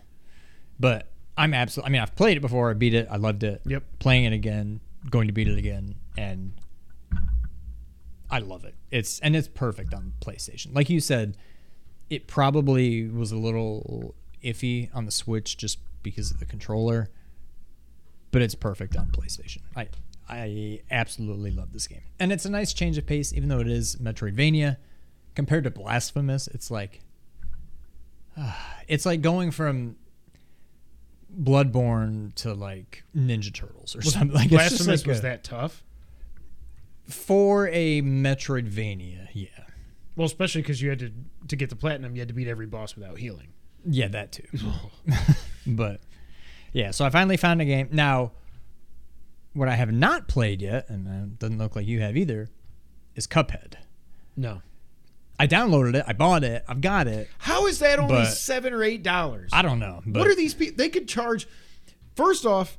C: but I'm absolutely. I mean, I've played it before. I beat it. I loved it.
B: Yep.
C: Playing it again, going to beat it again, and I love it. It's and it's perfect on PlayStation. Like you said, it probably was a little iffy on the Switch just because of the controller, but it's perfect on PlayStation. I I absolutely love this game, and it's a nice change of pace, even though it is Metroidvania. Compared to Blasphemous, it's like it's like going from Bloodborne to like Ninja Turtles or something. Like
B: Blasphemous
C: like
B: was
C: a-
B: that tough?
C: for a Metroidvania. Yeah,
B: Well, especially because you had to to get the platinum, you had to beat every boss without healing.
C: yeah, that too. but yeah, so I finally found a game. Now, what I have not played yet, and it doesn't look like you have either, is Cuphead.
B: No.
C: I downloaded it. I bought it. I've got it.
B: How is that only
C: But-
B: seven or eight dollars?
C: I don't know. But
B: What are these people? They could charge. First off,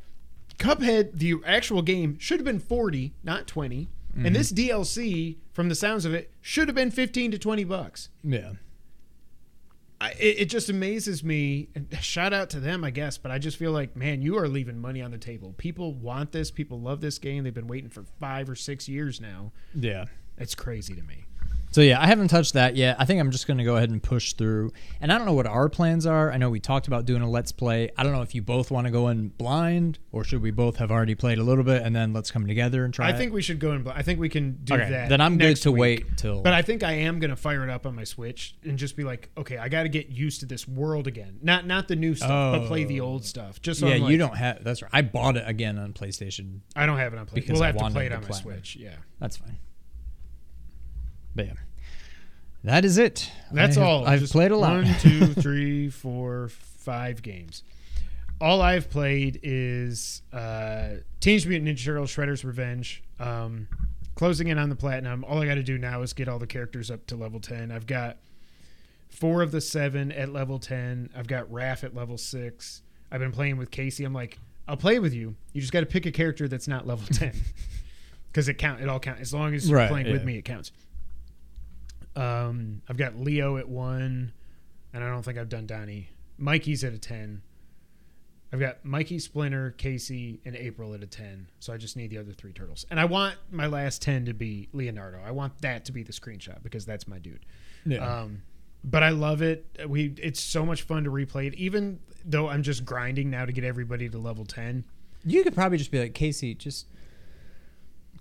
B: Cuphead, the actual game, should have been forty, not 20
C: Mm-hmm.
B: And this DLC, from the sounds of it, should have been fifteen to twenty bucks.
C: Yeah.
B: I, it, it just amazes me. Shout out to them, I guess. But I just feel like, man, you are leaving money on the table. People want this. People love this game. They've been waiting for five or six years now.
C: Yeah.
B: It's crazy to me.
C: So yeah, I haven't touched that yet. I think I'm just going to go ahead and push through. And I don't know what our plans are. I know we talked about doing a let's play. I don't know if you both want to go in blind or should we both have already played a little bit and then let's come together and try
B: I
C: it?
B: think we should go in. blind. I think we can do
C: Okay,
B: that.
C: then I'm good to
B: week.
C: wait till
B: But I think I am gonna fire it up on my Switch and just be like, okay, I got to get used to this world again. Not not the new stuff, but play the
C: Oh.
B: old stuff. Just so
C: Yeah,
B: I'm
C: you don't have that's right. I bought it again on PlayStation.
B: I don't have it on
C: PlayStation.
B: We'll
C: I
B: have to play it on my. Switch. Yeah,
C: That's fine. But yeah. That is it.
B: that's
C: I have-
B: all.
C: I've
B: Just
C: played a lot.
B: One, two, three, four, five games. All I've played is uh, Teenage Mutant Ninja Turtles: Shredder's Revenge. Um, closing in on the platinum. All I got to do now is get all the characters up to level ten. I've got four of the seven at level ten. I've got Raph at level six. I've been playing with Casey. I'm like, I'll play with you. You just got to pick a character that's not level ten because it count. It all counts as long as you're
C: Right,
B: playing with me. It counts. Um, I've got Leo at one, and I don't think I've done Donnie. Mikey's at a ten. I've got Mikey, Splinter, Casey, and April at a ten. So I just need the other three turtles, and I want my last ten to be Leonardo. I want that to be the screenshot because that's my dude.
C: Yeah.
B: Um, but I love it. We it's so much fun to replay it, even though I'm just grinding now to get everybody to level ten.
C: you could probably just be like, Casey, just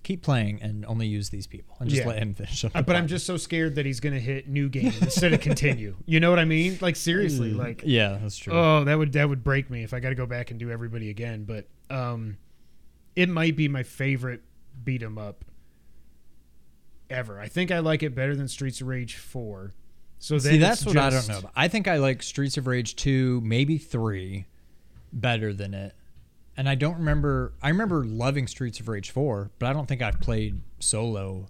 C: keep playing and only use these people and just
B: Yeah.
C: let him finish up.
B: Uh, but I'm just so scared that he's gonna hit new game instead of continue. You know what I mean? Like seriously, like
C: Yeah, that's true.
B: Oh, that would that would break me if I got to go back and do everybody again. But um, it might be my favorite beat 'em up ever. I think I like it better than Streets of Rage Four. So then
C: See, that's what I don't know. About. I think I like Streets of Rage 2, maybe 3 better than it. And I don't remember I remember loving Streets of Rage 4, but I don't think I've played solo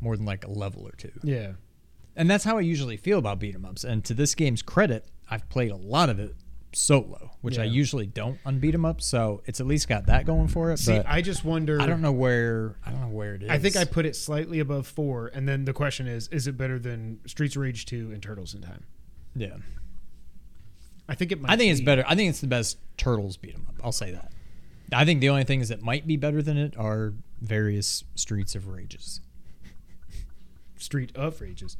C: more than like a level or two.
B: Yeah,
C: And that's how I usually feel about beat 'em ups. And to this game's credit, I've played a lot of it solo, which I usually don't on beat 'em up, so it's at least got that going for it.
B: see, I just wonder.
C: I don't know where I don't know where it is.
B: I think I put it slightly above four, and then the question is: Is it better than Streets of Rage Two and Turtles in Time?
C: Yeah.
B: I think it might.
C: I think it's better. I think it's the best Turtles beat 'em up. I'll say that. I think the only things that might be better than it are various Streets of Rages.
B: Street of Rages.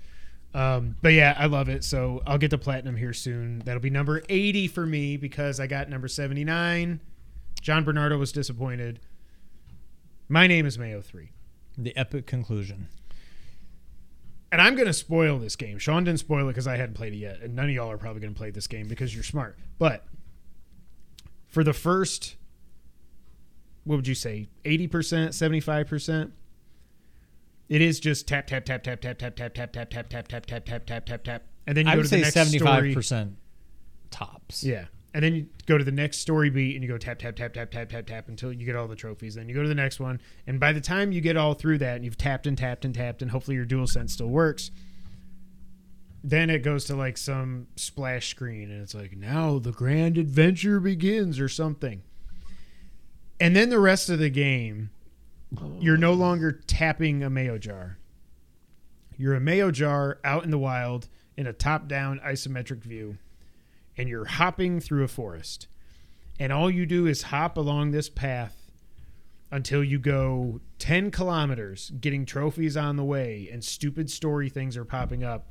B: Um, but yeah, I love it. So I'll get the platinum here soon. That'll be number 80 for me because I got number 79. John Bernardo was disappointed. My name is Mayo 3.
C: The epic conclusion.
B: And I'm going to spoil this game. Sean didn't spoil it because I hadn't played it yet. And none of y'all are probably going to play this game because you're smart. But for the first, what would you say, 80%, 75%? It is just tap, tap, tap, tap, tap, tap, tap, tap, tap, tap, tap, tap, tap, tap, tap, tap, tap. And then you
C: I
B: go
C: would
B: to the
C: say
B: next
C: seventy five
B: story.
C: percent tops.
B: Yeah. And then you go to the next story beat and you go tap tap tap tap tap tap tap until you get all the trophies. Then you go to the next one, and by the time you get all through that and you've tapped and tapped and tapped, and hopefully your DualSense still works, then it goes to like some splash screen, and it's like now the grand adventure begins or something. And then the rest of the game, you're no longer tapping a mayo jar. You're a mayo jar out in the wild in a top-down isometric view and you're hopping through a forest. And all you do is hop along this path until you go 10 kilometers, getting trophies on the way, and stupid story things are popping up.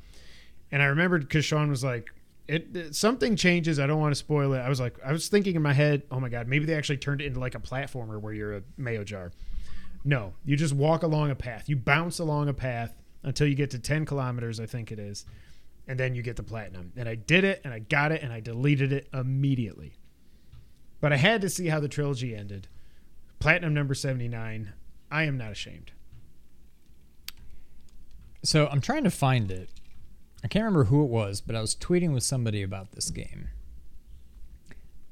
B: And I remembered because Sean was like, it, it- something changes. I don't want to spoil it. I was like, I was thinking in my head, oh my god, maybe they actually turned it into like a platformer where you're a mayo jar. No, you just walk along a path. You bounce along a path until you get to 10 kilometers, I think it is and then you get the platinum. And I did it, and I got it, and I deleted it immediately. But I had to see how the trilogy ended. Platinum number 79. I am not ashamed.
C: So I'm trying to find it. I can't remember who it was, but I was tweeting with somebody about this game.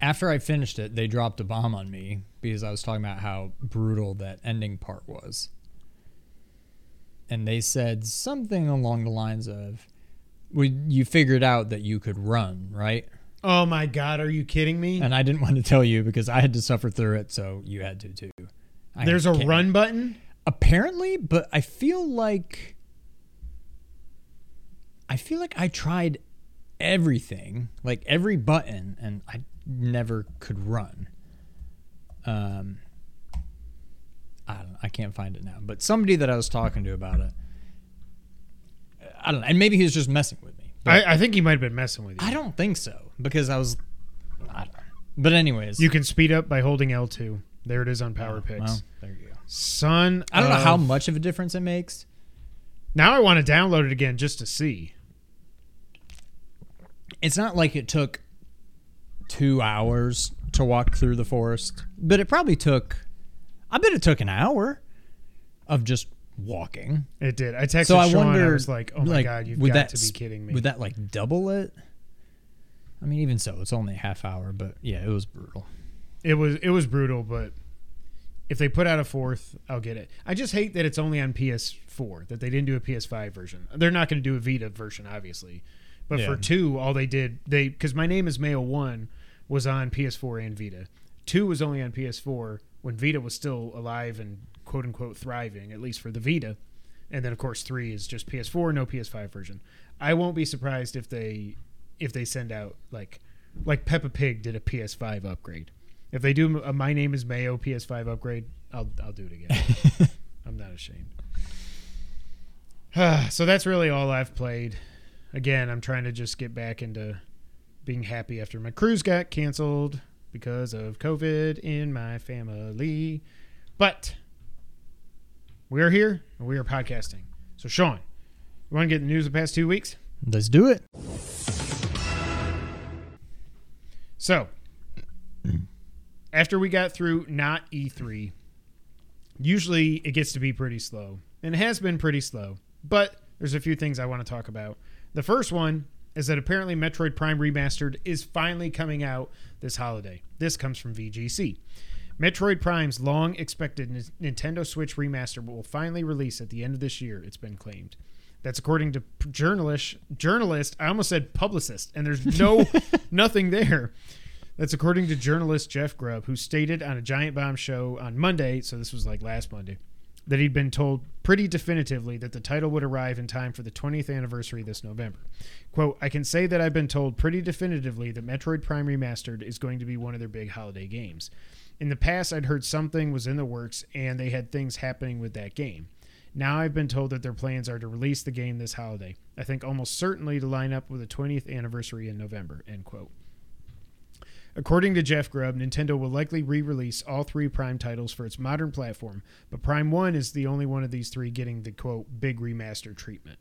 C: After I finished it, they dropped a bomb on me because I was talking about how brutal that ending part was. And they said something along the lines of, you figured out that you could run, right?
B: Oh my God, are you kidding me?
C: And I didn't want to tell you because I had to suffer through it, so you had to too. I
B: There's a run button?
C: apparently but i feel like i feel like i tried everything like every button and i never could run um i don't know, i can't find it now but somebody that i was talking to about it i don't know and maybe he was just messing with me but
B: I, I think he might have been messing with you.
C: I don't think so because i was i don't know but anyways
B: You can speed up by holding L2. There it is on Power oh, Picks.
C: well, there you go
B: Son,
C: i don't know
B: of-
C: how much of a difference it makes
B: Now I want to download it again just to see.
C: it's not like it took two hours to walk through the forest, but it probably took. I bet it took an hour of just walking.
B: It did. I texted
C: so I
B: Sean.
C: wonder,
B: I was like, "Oh my
C: like,
B: god, you've got
C: that
B: to be kidding me!"
C: Would that like double it? I mean, even so, it's only a half hour, but yeah, it was brutal.
B: It was it was brutal, but if they put out a fourth, I'll get it. I just hate that it's only on PS4 that they didn't do a PS5 version. They're not going to do a Vita version, obviously. But for two, all they did they because my name is Mayo One was on PS4 and Vita. Two was only on PS4 when Vita was still alive and quote unquote thriving, at least for the Vita. And then of course three is just PS4, no PS5 version. I won't be surprised if they if they send out like like Peppa Pig did a PS5 upgrade. If they do a My Name is Mayo PS5 upgrade, I'll I'll do it again. I'm not ashamed. so that's really all I've played. Again, I'm trying to just get back into being happy after my cruise got canceled because of COVID in my family. But we are here and we are podcasting. So Sean, you want to get the news of the past two weeks?
C: Let's do it.
B: So, after we got through not E3, usually it gets to be pretty slow. And it has been pretty slow. But there's a few things I want to talk about. The first one is that apparently Metroid Prime Remastered is finally coming out this holiday. This comes from VGC. Metroid Prime's long expected N- Nintendo Switch remaster will finally release at the end of this year, it's been claimed. That's according to journalist journalist, I almost said publicist, and there's no nothing there. That's according to journalist Jeff Grubb, who stated on a Giant Bomb show on Monday, so this was like last Monday, that he'd been told pretty definitively that the title would arrive in time for the 20th anniversary this November. Quote, I can say that I've been told pretty definitively that Metroid Prime Remastered is going to be one of their big holiday games. In the past, I'd heard something was in the works and they had things happening with that game. Now I've been told that their plans are to release the game this holiday. I think almost certainly to line up with the 20th anniversary in November, end quote. According to Jeff Grubb, Nintendo will likely re release all three Prime titles for its modern platform, but Prime 1 is the only one of these three getting the quote, big remaster treatment.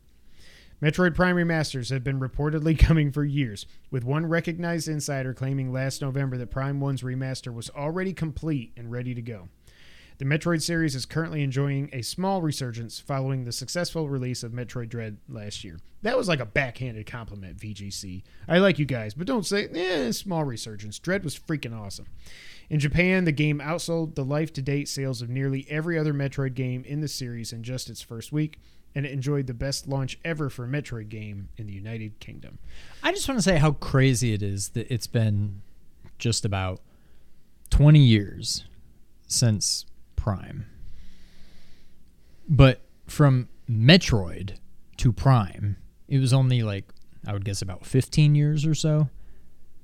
B: Metroid Prime remasters have been reportedly coming for years, with one recognized insider claiming last November that Prime 1's remaster was already complete and ready to go. The Metroid series is currently enjoying a small resurgence following the successful release of Metroid Dread last year. That was like a backhanded compliment, VGC. I like you guys, but don't say, eh, small resurgence. Dread was freaking awesome. In Japan, the game outsold the life to date sales of nearly every other Metroid game in the series in just its first week, and it enjoyed the best launch ever for a Metroid game in the United Kingdom.
C: I just want to say how crazy it is that it's been just about 20 years since Prime. But from Metroid to Prime, it was only like, I would guess about 15 years or so.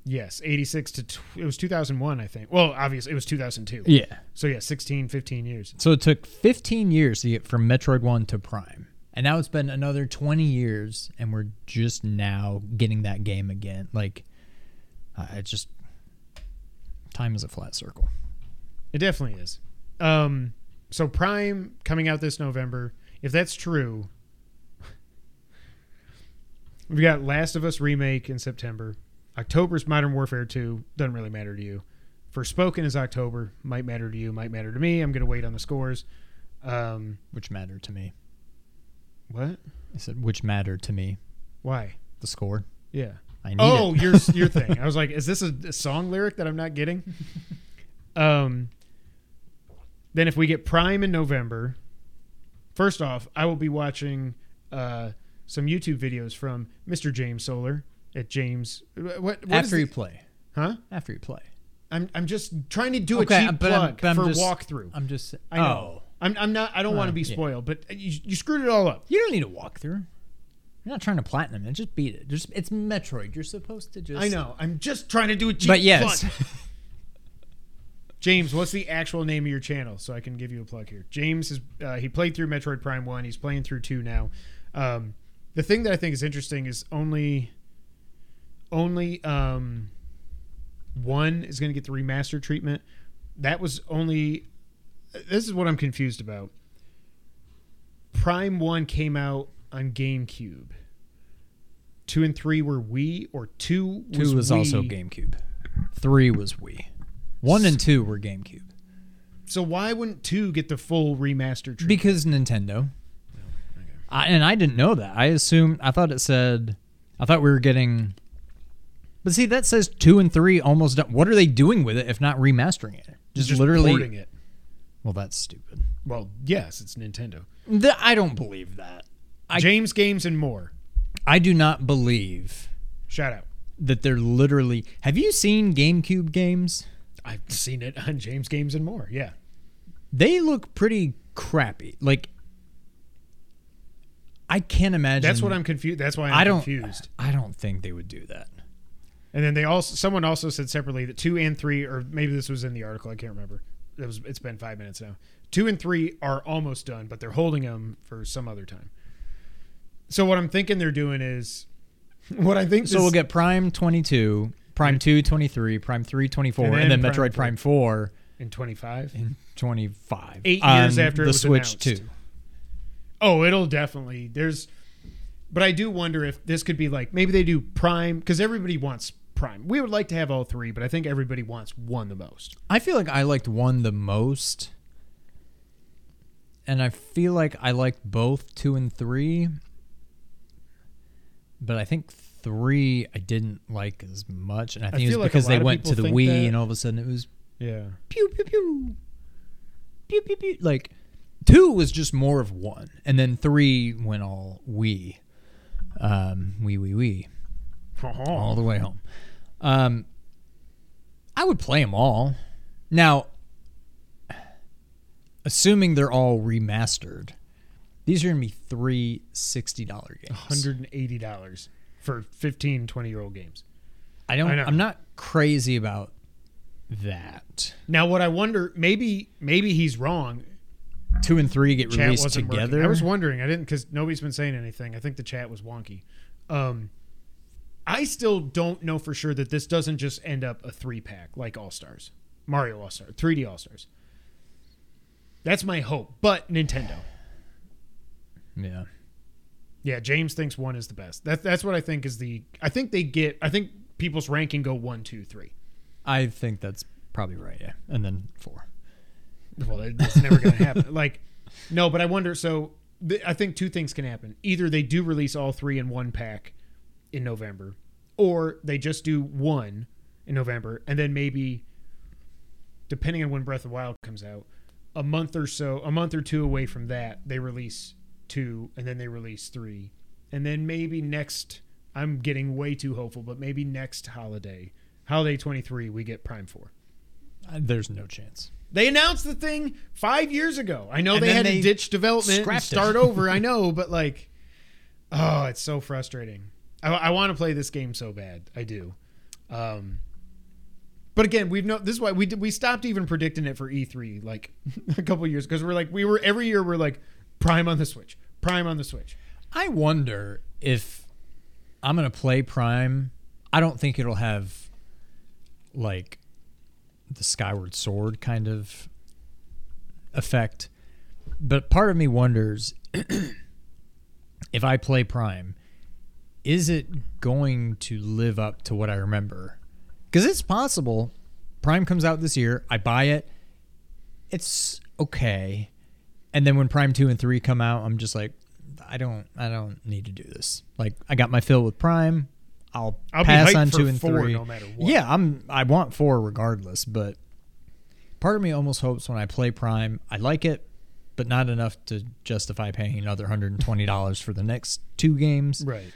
B: Yes, 86 to, tw- it was 2001, I think. Well, obviously, it was 2002.
C: Yeah.
B: So, yeah, 16, 15 years.
C: So it took 15 years to get from Metroid 1 to Prime. And now it's been another 20 years, and we're just now getting that game again. Like, uh, it just. Time is a flat circle.
B: It definitely is. Um, so Prime coming out this November. If that's true, we've got Last of Us remake in September. October's Modern Warfare 2 doesn't really matter to you. Forspoken is October, might matter to you, might matter to me. I'm gonna wait on the scores. Um,
C: Which matter to me.
B: What?
C: I said, which mattered to me.
B: Why?
C: The score.
B: Yeah.
C: I need
B: Oh,
C: it.
B: your your thing. I was like, is this a, a song lyric that I'm not getting? Um. Then if we get Prime in November, first off, I will be watching uh, some YouTube videos from Mr. James Solar at James. What? what is
C: After you play.
B: Huh?
C: After you play.
B: I'm I'm just trying to do a cheap
C: I'm-
B: plug
C: but I'm
B: for
C: just-
B: walkthrough.
C: I'm just.
B: I know.
C: Oh.
B: I'm I'm not. I don't want to
C: Uh,
B: be
C: yeah.
B: spoiled, but you, you screwed it all up.
C: You don't need a walkthrough. You're not trying to platinum it. Just beat it. Just it's Metroid. You're supposed to just.
B: I know. I'm just trying to do a cheap
C: But yes,
B: plug. James, what's the actual name of your channel so I can give you a plug here? James is uh, he played through Metroid Prime One. He's playing through two now. Um, the thing that I think is interesting is only only um, one is going to get the remaster treatment. That was only. This is what I'm confused about. Prime One came out on GameCube. Two and three were Wii, or two was
C: two was also GameCube. Three was Wii. One and two were GameCube.
B: So why wouldn't two get the full remaster treatment?
C: Because Nintendo. Oh, I, and I didn't know that. I assumed. I thought it said. I thought we were getting. But see, that says two and three almost done. What are they doing with it if not remastering it? Just,
B: just
C: literally.
B: it.
C: Well, that's stupid.
B: Well, yes, it's Nintendo.
C: Th- I don't believe that. I-
B: James Games and more.
C: I do not believe
B: Shout out.
C: that they're literally. Have you seen GameCube games?
B: I've seen it on James Games and more. Yeah.
C: They look pretty crappy. Like, I can't imagine.
B: That's what I'm confused. That's why I'm
C: I don't.
B: confused.
C: I don't think they would do that.
B: And then they also someone also said separately that two and three, or maybe this was in the article. I can't remember. It was. It's been five minutes now. Two and three are almost done, but they're holding them for some other time. So what I'm thinking they're doing is, what I think.
C: So
B: this-
C: we'll get Prime 22, Prime 2 23, Prime 3 24,
B: And
C: and
B: then
C: then,
B: Prime
C: Metroid Prime 4
B: in 25.
C: in 25.
B: Eight years after it
C: the
B: was
C: Switch
B: announced.
C: 2.
B: Oh, it'll definitely. There's, but I do wonder if this could be like maybe they do Prime because everybody wants Prime. We would like to have all three, but I think everybody wants one the most.
C: I feel like I liked one the most. And I feel like I liked both 2 and 3. But I think 3 I didn't like as much and I think it
B: feel
C: was
B: like
C: because they went to the Wii
B: that.
C: and all of a sudden it was
B: Yeah.
C: pew pew pew pew pew pew like two was just more of one and then three went all we um we we we all the way home um i would play them all now assuming they're all remastered these are gonna be three $60 games
B: $180 for 15, 20 year old games.
C: i don't
B: I know.
C: i'm not crazy about that
B: Now, what I wonder, maybe maybe he's wrong.
C: two and three get
B: Chat
C: released
B: wasn't working.
C: together
B: I was wondering. I didn't because nobody's been saying anything. I think the chat was wonky. Um, I still don't know for sure that this doesn't just end up a three pack like All Stars, Mario All Star, 3D All Stars. That's my hope. But Nintendo.
C: yeah
B: Yeah, James thinks one is the best. That's that's what I think is the. I think they get. I think people's ranking go one, two, three.
C: I think that's probably right. Yeah, and then four.
B: Well, that- that's never going to happen. Like, no, but I wonder. So th- I think two things can happen. Either they do release all three in one pack in November, or they just do one in November, and then maybe, depending on when Breath of the Wild comes out, a month or so, a month or two away from that, they release two, and then they release three, and then maybe next. I'm getting way too hopeful, but maybe next holiday, holiday 23, we get Prime 4.
C: Uh, There's no chance.
B: They announced the thing five years ago. I know
C: And
B: they had
C: they
B: to ditch development start over. I know, but like, oh, it's so frustrating. I, I want to play this game so bad. I do. Um, but again, we've no. This is why we did. We stopped even predicting it for E3 like a couple years because we're like we were every year we're like Prime on the Switch, Prime on the Switch.
C: I wonder if I'm gonna play Prime. I don't think it'll have like the Skyward Sword kind of effect, but part of me wonders if I play Prime, is it going to live up to what I remember? Because it's possible. Prime comes out this year. I buy it. It's okay. And then when Prime 2 and 3 come out, I'm just like I don't I don't need to do this. Like I got my fill with Prime. I'll,
B: I'll
C: pass on 2 and
B: four
C: 3.
B: no matter what.
C: Yeah, I'm I want 4 regardless, but part of me almost hopes when I play Prime, I like it, but not enough to justify paying another $120 for the next two games,
B: Right.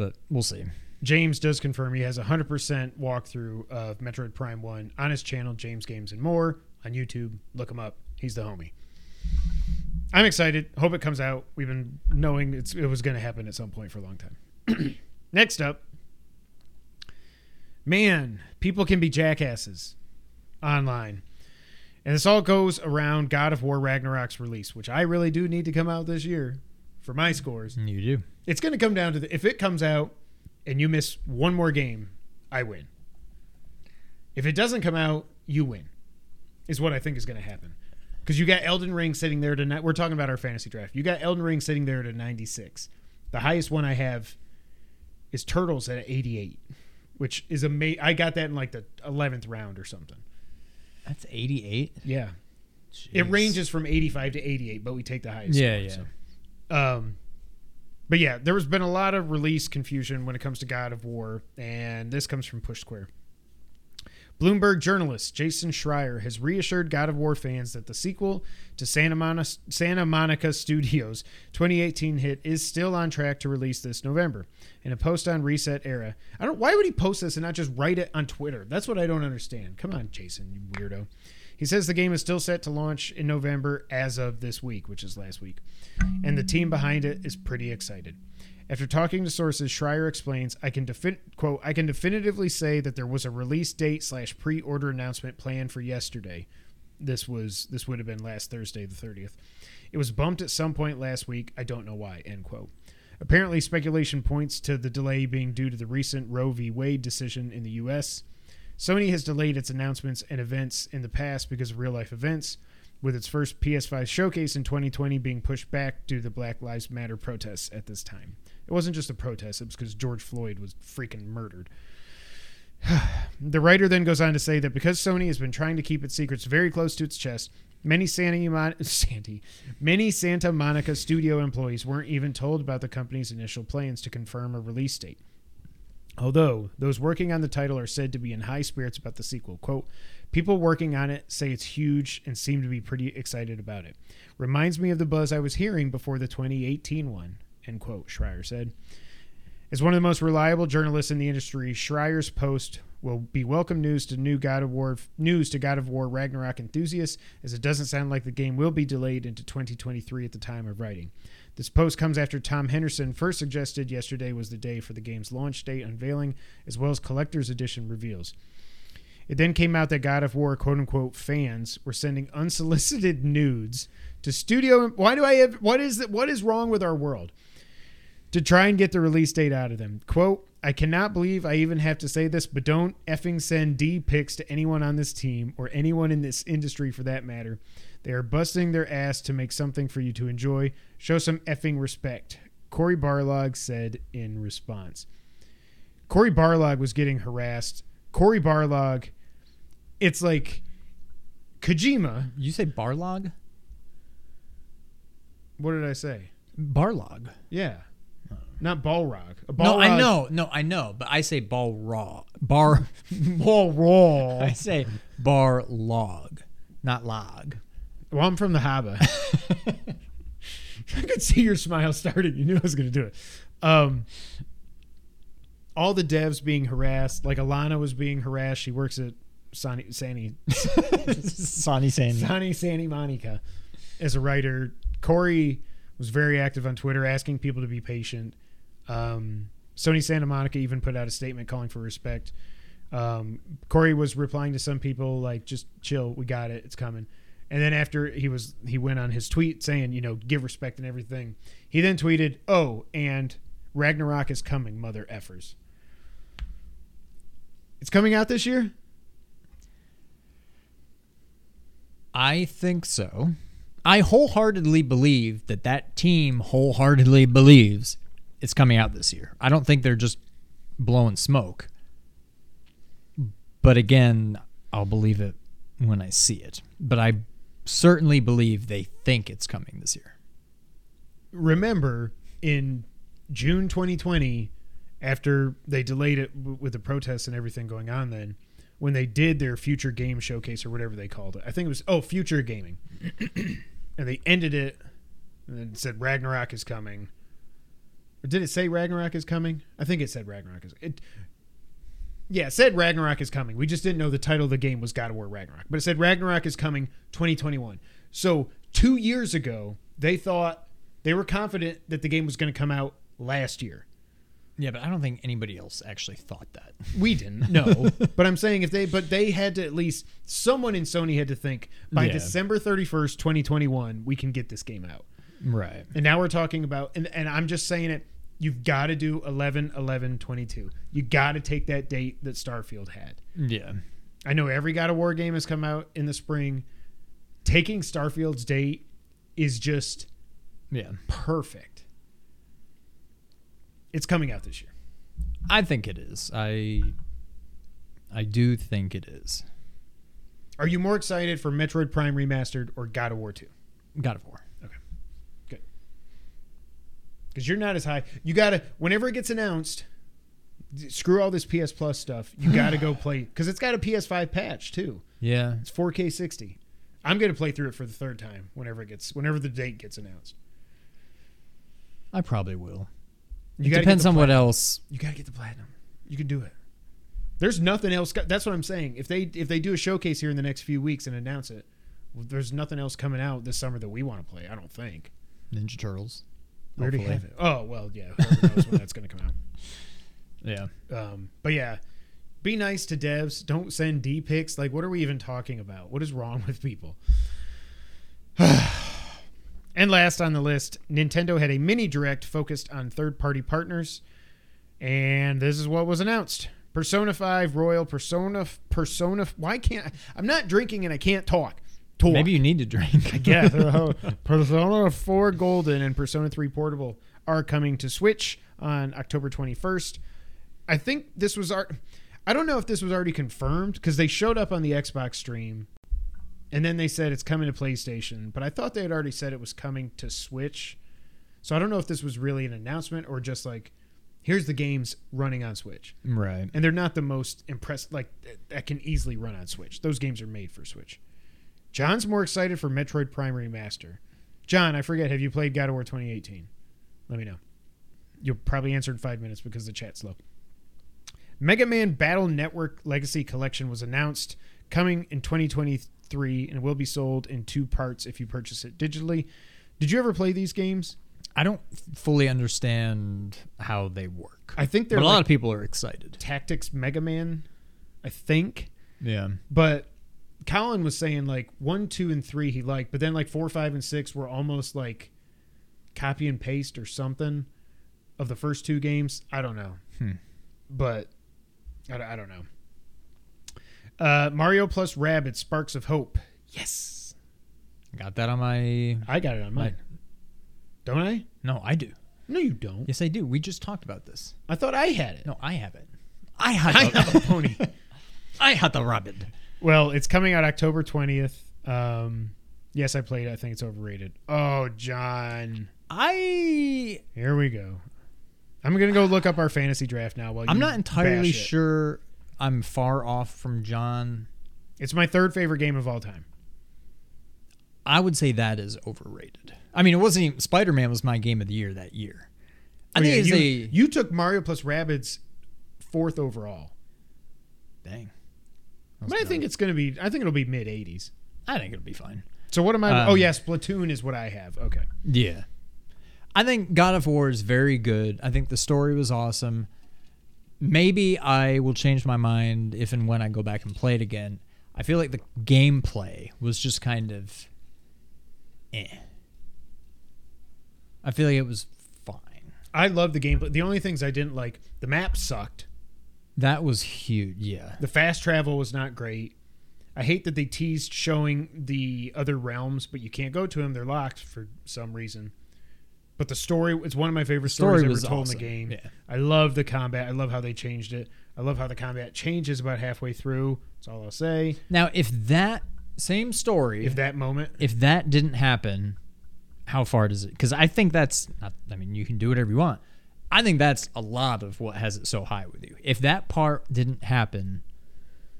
C: But we'll see.
B: James does confirm he has a 100% walkthrough of Metroid Prime 1 on his channel, James Games and More, on YouTube. Look him up. He's the homie. I'm excited. Hope it comes out. We've been knowing it was going to happen at some point for a long time. Next up, man, people can be jackasses online. And this all goes around God of War Ragnarok's release, which I really do need to come out this year for my scores.
C: You do.
B: It's going to come down to the if it comes out and you miss one more game, I win. If it doesn't come out, you win. Is what I think is going to happen. Because you got Elden Ring sitting there tonight. We're talking about our fantasy draft. You got Elden Ring sitting there at a 96. The highest one I have is Turtles at 88, which is amazing. I got that in like the 11th round or something.
C: That's 88.
B: Yeah. It ranges from 85 to 88, but we take the highest.
C: Yeah, yeah.
B: so. Um, but yeah, there has been a lot of release confusion when it comes to God of War, and this comes from Push Square. Bloomberg journalist Jason Schreier has reassured God of War fans that the sequel to Santa Monica, Santa Monica Studios' 2018 hit is still on track to release this November. In a post on ResetEra, I don't. Why would he post this and not just write it on Twitter? That's what I don't understand. Come on, Jason, you weirdo. He says the game is still set to launch in November as of this week, which is last week, and the team behind it is pretty excited. After talking to sources, Schreier explains, "I can defin- quote I can definitively say that there was a release date slash pre-order announcement planned for yesterday. This was this would have been last Thursday, the thirtieth. It was bumped at some point last week. I don't know why." End quote. Apparently, speculation points to the delay being due to the recent Roe v. Wade decision in the U.S. Sony has delayed its announcements and events in the past because of real life events, with its first PS5 showcase in 2020 being pushed back due to the Black Lives Matter protests at this time. It wasn't just a protest, it was because George Floyd was freaking murdered. the writer then goes on to say that because Sony has been trying to keep its secrets very close to its chest, many Santa, Sandy, many Santa Monica studio employees weren't even told about the company's initial plans to confirm a release date. Although those working on the title are said to be in high spirits about the sequel, quote, people working on it say it's huge and seem to be pretty excited about it. Reminds me of the buzz I was hearing before the 2018 one, end quote, Schreier said. As one of the most reliable journalists in the industry, Schreier's post will be welcome news to new God of War news to God of War Ragnarok enthusiasts, as it doesn't sound like the game will be delayed into 2023 at the time of writing. This post comes after Tom Henderson first suggested yesterday was the day for the game's launch date unveiling, as well as collector's edition reveals. It then came out that God of War quote unquote fans were sending unsolicited nudes to studio. Why do I have? What is that? What is wrong with our world? To try and get the release date out of them. Quote, I cannot believe I even have to say this, but don't effing send D pics to anyone on this team or anyone in this industry for that matter. They are busting their ass to make something for you to enjoy. Show some effing respect. Cory Barlog said in response. Cory Barlog was getting harassed. Cory Barlog, it's like Kojima.
C: You say Barlog?
B: What did I say?
C: Barlog.
B: Yeah, oh. not Balrog. A
C: No, I know. No, I know. But I say ball raw. Bar.
B: Balrog.
C: I say bar log, not log.
B: Well, I'm from the Haba. I could see your smile starting. You knew I was going to do it. Um, all the devs being harassed. Like Alanah was being harassed. She works at Sani, Sani,
C: Sandy.
B: Sani Sani Monica as a writer. Cory was very active on Twitter asking people to be patient. Um, Sony Santa Monica even put out a statement calling for respect. Um, Cory was replying to some people like, "Just chill, we got it, it's coming." And then after he was he went on his tweet saying, you know, give respect and everything. He then tweeted, "Oh, and Ragnarok is coming, mother effers." It's coming out this year.
C: I think so. I wholeheartedly believe that that team wholeheartedly believes it's coming out this year. I don't think they're just blowing smoke. But again, I'll believe it when I see it. But I certainly believe they think it's coming this year.
B: remember in June 2020, after they delayed it with the protests and everything going on, then when they did their future game showcase or whatever they called it, I think it was oh future gaming, and they ended it and then said Ragnarok is coming. Or did it say Ragnarok is coming? I think it said Ragnarok is it. Yeah, it said Ragnarok is coming. We just didn't know the title of the game was God of War Ragnarok, but it said Ragnarok is coming 2021. So two years ago, they thought they were confident that the game was going to come out last year.
C: Yeah, but I don't think anybody else actually thought that.
B: We didn't, no. but I'm saying if they, but they had to at least someone in Sony had to think by
C: Yeah.
B: December 31st, 2021, we can get this game out.
C: Right.
B: And now we're talking about, and, and I'm just saying it. You've got to do 11, 11, 22. You got to take that date that Starfield had.
C: Yeah.
B: I know every God of War game has come out in the spring. Taking Starfield's date is just
C: Yeah.
B: perfect. It's coming out this year.
C: I think it is. I I do think it is.
B: Are you more excited for Metroid Prime Remastered or God of War 2?
C: God of War.
B: Because you're not as high. You got to, whenever it gets announced, screw all this PS Plus stuff. You got to go play. Because it's got a PS5 patch, too.
C: Yeah.
B: It's 4K 60. I'm going to play through it for the third time whenever it gets, whenever the date gets announced.
C: I probably will.
B: You
C: it
B: gotta
C: depends on what else.
B: You got to get the platinum. You can do it. There's nothing else. That's what I'm saying. If they if they do a showcase here in the next few weeks and announce it, well, there's nothing else coming out this summer that we want to play. I don't think.
C: Ninja Turtles.
B: We already have it. Oh well, yeah. Whoever knows when that's going to come out.
C: Yeah.
B: Um, but yeah, be nice to devs. Don't send D pics. Like, what are we even talking about? What is wrong with people? and last on the list, Nintendo had a mini direct focused on third party partners. And this is what was announced Persona 5 Royal, Persona, Persona. Why can't I? I'm not drinking and I can't talk.
C: Maybe you need to drink.
B: Yeah, uh, Persona 4 Golden and Persona 3 Portable are coming to Switch on October 21st. I think this was our I don't know if this was already confirmed because they showed up on the Xbox stream and then they said it's coming to PlayStation, but I thought they had already said it was coming to Switch. So I don't know if this was really an announcement or just like here's the games running on Switch.
C: right.
B: And they're not the most impressed like that can easily run on Switch. Those games are made for Switch. John's more excited for Metroid Prime Remaster. John, I forget, have you played God of War 2018? Let me know. You'll probably answer in five minutes because the chat's slow. Mega Man Battle Network Legacy Collection was announced coming in 2023 and will be sold in two parts if you purchase it digitally. Did you ever play these games?
C: I don't fully understand how they work.
B: I think they're
C: but a lot of people are excited.
B: Tactics Mega Man, I think.
C: Yeah.
B: But Colin was saying like one, two, and three he liked, but then like four, five, and six were almost like copy and paste or something of the first two games. I don't know,
C: Hmm.
B: but I, don't- I don't know. Uh, Mario plus Rabbids Sparks of Hope. Yes,
C: Got that on my.
B: I got it on mine. Don't I?
C: No, I do.
B: No, you don't.
C: Yes, I do. We just talked about this.
B: I thought I had it.
C: No, I have it. I had
B: I
C: the,
B: pony.
C: I had the rabbit.
B: Well, it's coming out October 20th. Um, yes, I played. it. I think it's overrated. Oh, John,
C: I
B: here we go. I'm gonna go look up our fantasy draft now. While
C: I'm not entirely sure I'm far off from John.
B: It's my third favorite game of all time.
C: I would say that is overrated. I mean, it wasn't even Spider Man was my game of the year that year. I
B: Oh,
C: think
B: yeah,
C: it's
B: you,
C: a
B: you took Mario plus Rabbids fourth overall,
C: dang.
B: But I think it's gonna be. I think it'll be mid 80s.
C: I think it'll be fine.
B: So what am I?
C: Um,
B: oh yes, Splatoon is what I have. Okay.
C: Yeah. I think God of War is very good. I think the story was awesome. Maybe I will change my mind if and when I go back and play it again. I feel like the gameplay was just kind of eh. I feel like it was fine.
B: I love the gameplay. The only things I didn't like, the map sucked.
C: That was huge. Yeah.
B: The fast travel was not great. I hate that they teased showing the other realms, but you can't go to them. They're locked for some reason. But the story it's one of my favorite stories Story
C: ever
B: told
C: awesome.
B: in the game.
C: Yeah.
B: I love the combat. I love how they changed it. I love how the combat changes about halfway through. That's all I'll say.
C: Now, if that same story,
B: If that moment,
C: if that didn't happen, how far does it? Because I think that's not. I mean, you can do whatever you want. I think that's a lot of what has it so high with you. If that part didn't happen,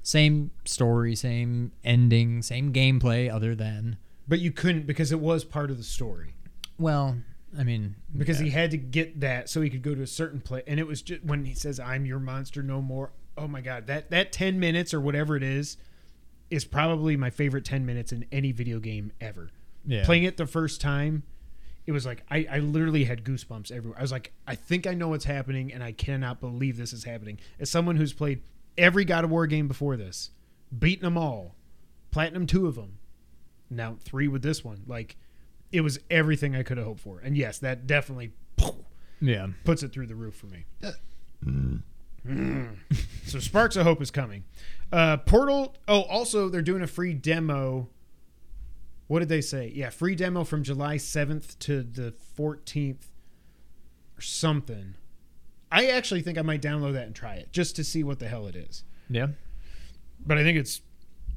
C: same story, same ending, same gameplay, other than
B: but you couldn't because it was part of the story.
C: well, I mean,
B: because
C: yeah.
B: he had to get that so he could go to a certain place and it was just when he says i'm your monster no more oh my god that that 10 minutes or whatever it is is probably my favorite 10 minutes in any video game ever
C: yeah.
B: playing it the first time it was like I, I literally had goosebumps everywhere i was like i think i know what's happening and i cannot believe this is happening as someone who's played every god of war game before this beaten them all platinum two of them now three with this one like it was everything I could have hoped for. And yes, that definitely
C: yeah.
B: puts it through the roof for me. Mm. so Sparks of Hope is coming. Uh, Portal. Oh, also they're doing a free demo. What did they say? Yeah, free demo from July seventh to the fourteenth, or something. I actually think I might download that and try it just to see what the hell it is.
C: Yeah.
B: But I think it's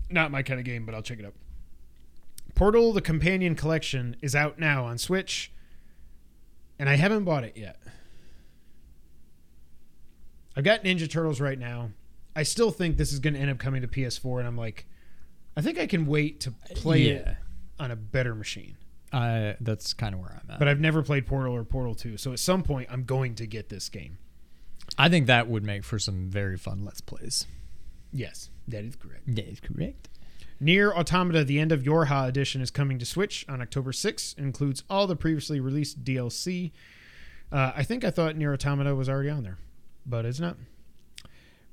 B: not my kind of game. But I'll check it out. Portal: The Companion Collection is out now on Switch, and I haven't bought it yet. I've got Ninja Turtles right now. I still think this is going to end up coming to PS4, and I'm like, I think I can wait to play it
C: Yeah.
B: On a better machine.
C: I that's kind of where I'm at.
B: But I've never played Portal or Portal 2, so at some point I'm going to get this game.
C: I think that would make for some very fun let's plays.
B: Yes, that is correct.
C: That is correct.
B: NieR Automata: The End of Yorha edition is coming to Switch on October 6th. It includes all the previously released DLC. Uh, I think I thought NieR Automata was already on there, but it's not.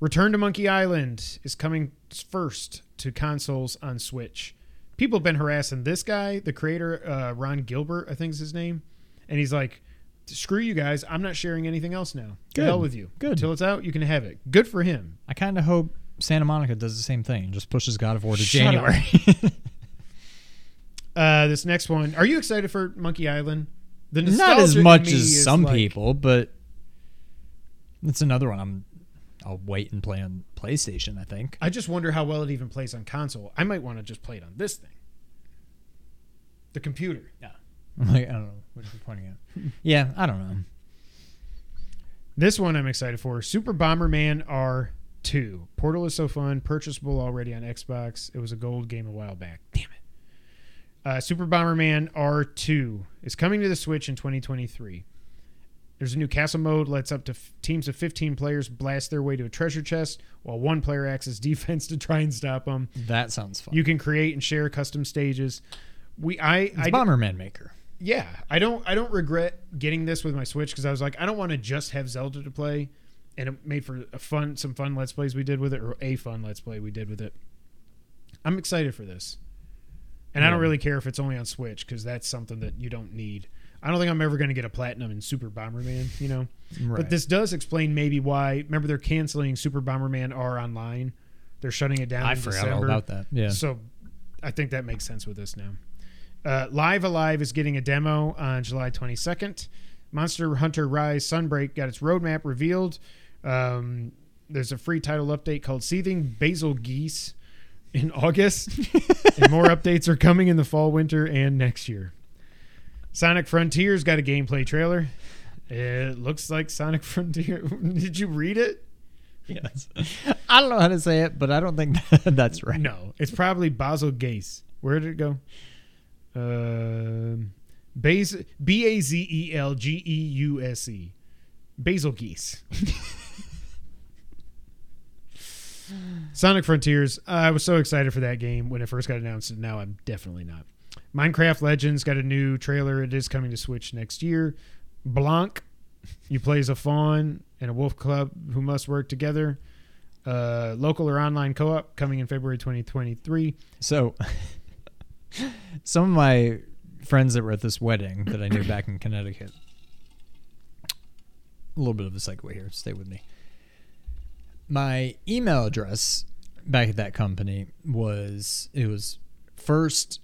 B: Return to Monkey Island is coming first to consoles on Switch. People have been harassing this guy, the creator, uh, Ron Gilbert, I think is his name, and he's like, "Screw you guys! I'm not sharing anything else now. To
C: Good.
B: hell with you.
C: Good.
B: Until it's out, you can have it. Good for him.
C: I kind of hope Santa Monica does the same thing, just pushes God of War to
B: Shut.
C: January.
B: Uh, this next one. Are you excited for Monkey Island? The
C: Not as much as some
B: like-
C: people, but it's another one. I'm. I'll wait and play on PlayStation. I think.
B: I just wonder how well it even plays on console. I might want to just play it on this thing, the computer.
C: I'm like, I don't know what you're pointing at. yeah, I don't know.
B: This one I'm excited for. Super Bomberman R2. Portal is so fun. Purchasable already on Xbox. It was a gold game a while back. Damn it. Uh, Super Bomberman R2 is coming to the Switch in 2023. There's a new castle mode. Lets up to f- teams of 15 players blast their way to a treasure chest, while one player acts as defense to try and stop them.
C: That sounds fun.
B: You can create and share custom stages. We I
C: it's
B: I
C: Bomberman Maker.
B: yeah, I don't I don't regret getting this with my Switch because I was like I don't want to just have Zelda to play, and it made for a fun some fun Let's Plays we did with it or a fun Let's Play we did with it. I'm excited for this, and I don't really care if it's only on Switch because that's something that you don't need. I don't think I'm ever going to get a platinum in Super Bomberman, you know.
C: Right.
B: But this does explain maybe why. Remember, they're canceling Super Bomberman R online. They're shutting it down.
C: I
B: in
C: forgot all
B: December.
C: about that. Yeah.
B: So I think that makes sense with this now. Uh, Live A Live is getting a demo on July 22nd. Monster Hunter Rise Sunbreak got its roadmap revealed. Um, there's a free title update called Seething Bazelgeuse. in August, and more updates are coming in the fall, winter, and next year. Sonic Frontiers got a gameplay trailer. It looks like Sonic Frontier. Did you read it?
C: Yes. I don't know how to say it, but I don't think that's right.
B: No, it's probably Basil Gase. Where did it go? Um, Baz- B A Z E L G E U S E. Bazelgeuse. Sonic Frontiers. I was so excited for that game when it first got announced, and now I'm definitely not. Minecraft Legends got a new trailer. It is coming to Switch next year. Blanc, you play as a fawn and a wolf club who must work together. Uh, local or online co-op coming in February 2023.
C: So, some of my friends that were at this wedding that I knew back in Connecticut. A little bit of a segue here. Stay with me. My email address back at that company was it was first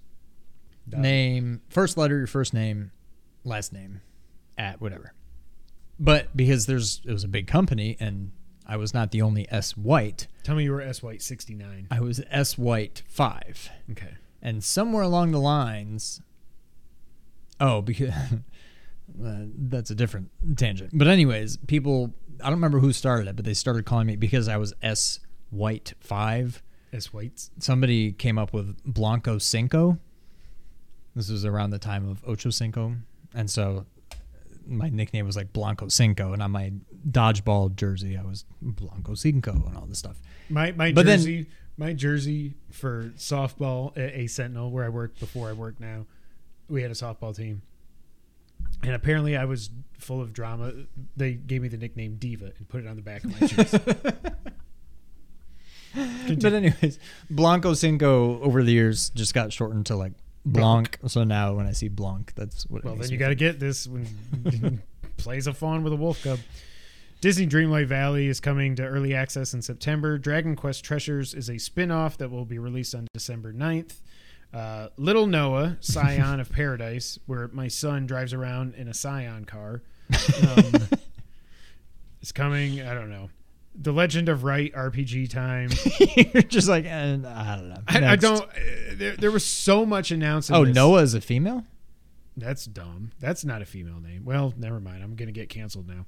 C: name, first letter, your first name, last name, at whatever. But because there's it was a big company and I was not the only S white,
B: Tell me you were S White 69.
C: I was S white five.
B: Okay.
C: And somewhere along the lines, oh, because uh, that's a different tangent. But anyways, people, I don't remember who started it, but they started calling me because I was S White Five.
B: S White.
C: Somebody came up with Blanco Cinco. This was around the time of Ocho Cinco, and so my nickname was like Blanco Cinco, and on my dodgeball jersey, I was Blanco Cinco, and all this stuff.
B: My my
C: But then-
B: jersey my jersey for softball at a Sentinel where I worked before I work now. We had a softball team. And apparently I was full of drama. They gave me the nickname Diva and put it on the back of my jersey.
C: But anyways, Blanco Cinco over the years just got shortened to like Blanc. So now when I see Blanc, that's what.
B: Well, then you got to get this when plays a fawn with a wolf cub. Disney Dreamlight Valley is coming to early access in September. Dragon Quest Treasures is a spin-off that will be released on December 9th. Uh, Little Noah, Scion of Paradise, where my son drives around in a Scion car, um, is coming. I don't know. The Legend of Wright RPG time.
C: You're just like, eh, I don't know.
B: I, I
C: Next.
B: don't. Uh, there, there was so much announced.
C: Oh,
B: this.
C: Noah is a female.
B: That's dumb. That's not a female name. Well, never mind. I'm gonna get canceled now.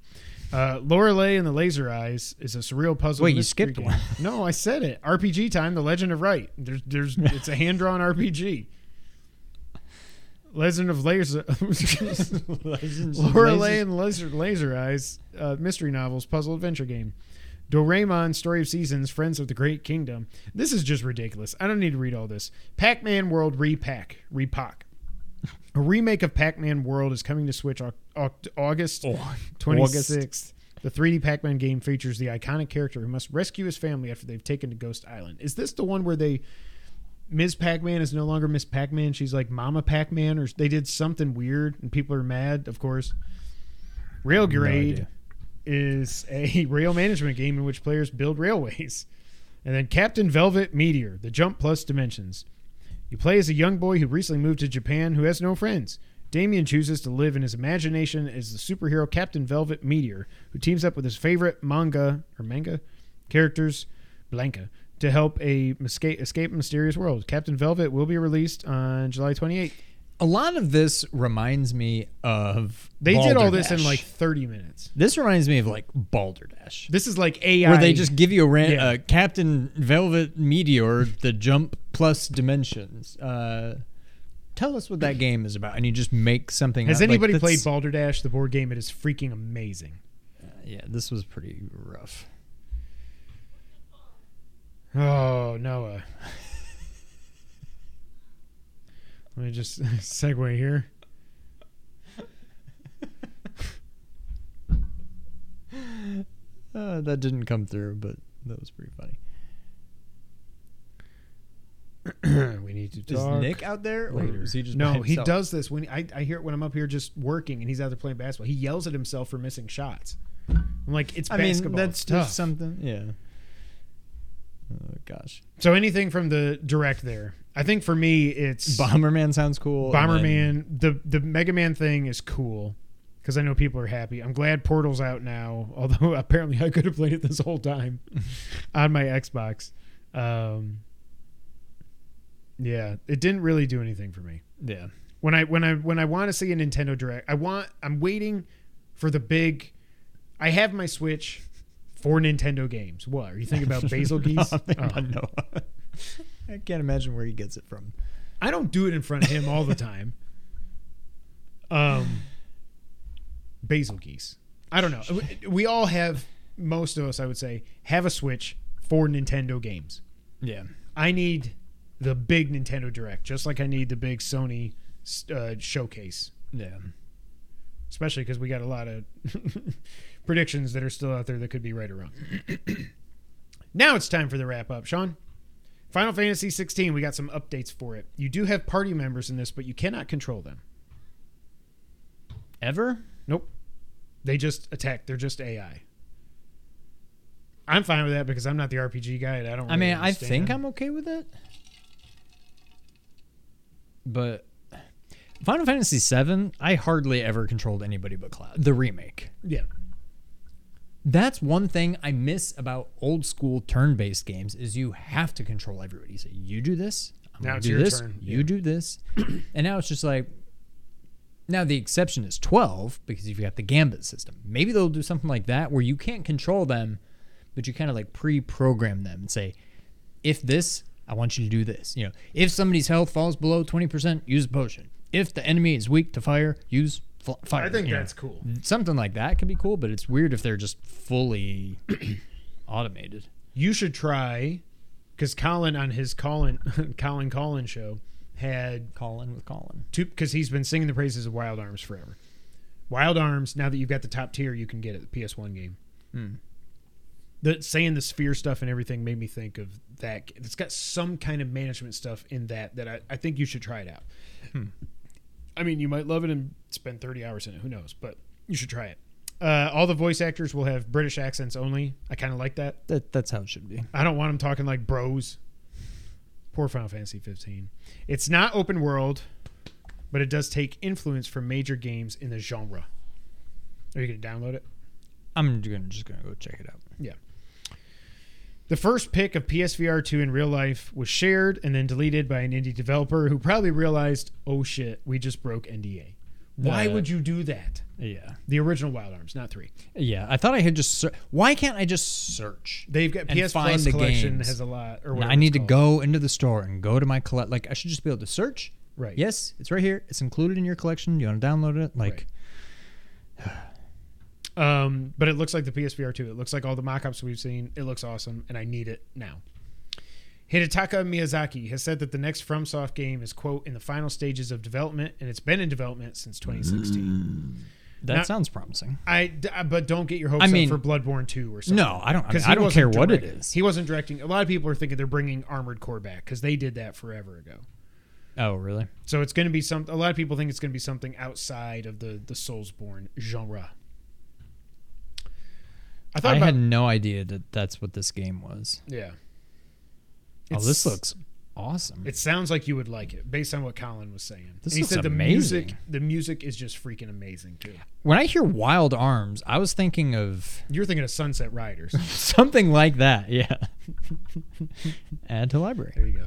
B: Uh, Lorelei and the Laser Eyes is a surreal puzzle.
C: Wait, you skipped
B: game.
C: one.
B: No, I said it. RPG time. The Legend of Wright. There's, there's, it's a hand drawn RPG. Legend of Laser. Lorelei and Laser, Laser Eyes, uh, mystery novels, puzzle adventure game. Doraemon, Story of Seasons, Friends of the Great Kingdom. This is just ridiculous. I don't need to read all this. Pac Man World Repack. Repack. A remake of Pac Man World is coming to Switch au- au- August
C: Oh,
B: 26th. The 3D Pac Man game features the iconic character who must rescue his family after they've taken to Ghost Island. Is this the one where they. Ms. Pac Man is no longer Miss Pac Man. She's like Mama Pac Man, or they did something weird and people are mad, of course. Railgrade
C: idea.
B: Is a rail management game in which players build railways. And then Captain Velvet Meteor, the Jump Plus Dimensions. You play as a young boy who recently moved to Japan who has no friends. Damien chooses to live in his imagination as the superhero Captain Velvet Meteor, who teams up with his favorite manga or manga characters, Blanca, to help a escape, escape a mysterious world. Captain Velvet will be released on July 28th.
C: A lot of this reminds me of.
B: They did all this in
C: Balderdash.
B: like 30 minutes.
C: This reminds me of like Balderdash,
B: This is like AI.
C: where they just give you a ran-
B: Yeah.
C: uh, Captain Velvet Meteor, the jump plus dimensions. Uh, tell us what that game is about, and you just make something.
B: Has
C: up. Like,
B: anybody
C: that's-
B: played Balderdash, the board game? It is freaking amazing.
C: Yeah, this was pretty rough.
B: Oh, Noah. Let me just segue here.
C: Uh, that didn't come through, but that was pretty funny.
B: we need to talk. Is.
C: Nick out there, or
B: later.
C: is he just
B: no, he does this when I, I hear it when I'm up here just working and he's out there playing basketball. He yells at himself for missing shots. I'm like, it's
C: I mean,
B: basketball.
C: that's
B: tough.
C: just something. Yeah. Oh gosh,
B: so anything from the direct there. I think for me, it's
C: Bomberman sounds cool. and then-
B: Bomberman. The the Mega Man thing is cool because I know people are happy. I'm glad Portal's out now, although apparently I could have played it this whole time on my Xbox. Um, Yeah, it didn't really do anything for me.
C: Yeah.
B: When I when I when I want to see a Nintendo Direct, I want I'm waiting for the big. I have my Switch for Nintendo games. What are you thinking about Bazelgeuse? Oh.
C: I can't imagine where he gets it from.
B: I don't do it in front of him all the time. Um, Bazelgeuse. I don't know. We- We all have. Most of us, I would say, have a Switch for Nintendo games.
C: Yeah.
B: I need the big Nintendo Direct, just like I need the big Sony uh, showcase.
C: Yeah.
B: especially because we got a lot of predictions that are still out there that could be right or wrong. now it's time for the wrap up, Sean. Final Fantasy 16, we got some updates for it. You do have party members in this, but you cannot control them.
C: Ever?
B: Nope. They just attack. They're just AI. I'm fine with that because I'm not the RPG guy. And I don't.
C: I mean,
B: really
C: I think. I'm okay with it. But Final Fantasy VII, I hardly ever controlled anybody but Cloud. The remake.
B: Yeah.
C: That's one thing I miss about old school turn-based games is you have to control everybody. You say, you do this, I'm
B: Now
C: gonna
B: it's
C: do this,
B: turn.
C: you
B: Yeah.
C: do this. and now it's just like now the exception is 12 because you've got the gambit system. Maybe they'll do something like that where you can't control them, but you kind of like pre-program them and say, if this, I want you to do this. You know, if somebody's health falls below 20%, use a potion. If the enemy is weak to fire, use fl- fire.
B: I think
C: you know.
B: that's cool.
C: Something like that could be cool, but it's weird if they're just fully automated.
B: You should try because Colin on his Colin Colin Colin show had
C: Colin with Colin.
B: two because he's been singing the praises of Wild Arms forever. Wild Arms. Now that you've got the top tier, you can get it. The PS1 game.
C: Hmm.
B: The saying the sphere stuff and everything made me think of that. It's got some kind of management stuff in that that I, I think you should try it out.
C: Hmm.
B: I mean, you might love it and spend thirty hours in it. Who knows? But you should try it. Uh, all the voice actors will have British accents only. I kind of like that.
C: That that's how it should be.
B: I don't want them talking like bros. Poor Final Fantasy 15. It's not open world, but it does take influence from major games in the genre. Are you going to download it?
C: I'm gonna just gonna go check it out.
B: Yeah. The first pick of PSVR 2 in real life was shared and then deleted by an indie developer who probably realized, oh shit, we just broke NDA. Why
C: The-
B: would you do that?
C: Yeah,
B: The original Wild Arms, not three.
C: yeah. I thought I had just. Ser- Why can't I just search?
B: They've got PS
C: find
B: Plus
C: the
B: collection
C: games.
B: has a lot. Or
C: I need to go into the store and go to my collect. Like I should just be able to search.
B: Right.
C: Yes, it's right here. It's included in your collection. You want to download it? Like,
B: Um, but it looks like the PSVR 2. It looks like all the mock-ups we've seen. It looks awesome, and I need it now. Hidetaka Miyazaki has said that the next FromSoft game is quote in the final stages of development, and it's been in development since 2016.
C: that
B: Now-
C: sounds promising.
B: I but don't get your hopes
C: I mean-
B: up for Bloodborne 2 or something.
C: No, I don't. I, mean, I don't care what it is.
B: He wasn't directing. A lot of people are thinking they're bringing Armored Core back because they did that forever ago.
C: oh, really?
B: So it's going to be some. A lot of people think it's going to be something outside of the the Soulsborne genre. I thought
C: I
B: about
C: had no idea that that's what this game was.
B: yeah.
C: oh, this looks awesome.
B: It sounds like you would like it based on what Colin was saying.
C: This
B: and he
C: looks
B: said the
C: amazing.
B: music the music is just freaking amazing too.
C: when I hear Wild Arms, I was thinking of
B: You're thinking of Sunset Riders.
C: something like that. Yeah. Add to library.
B: there you go.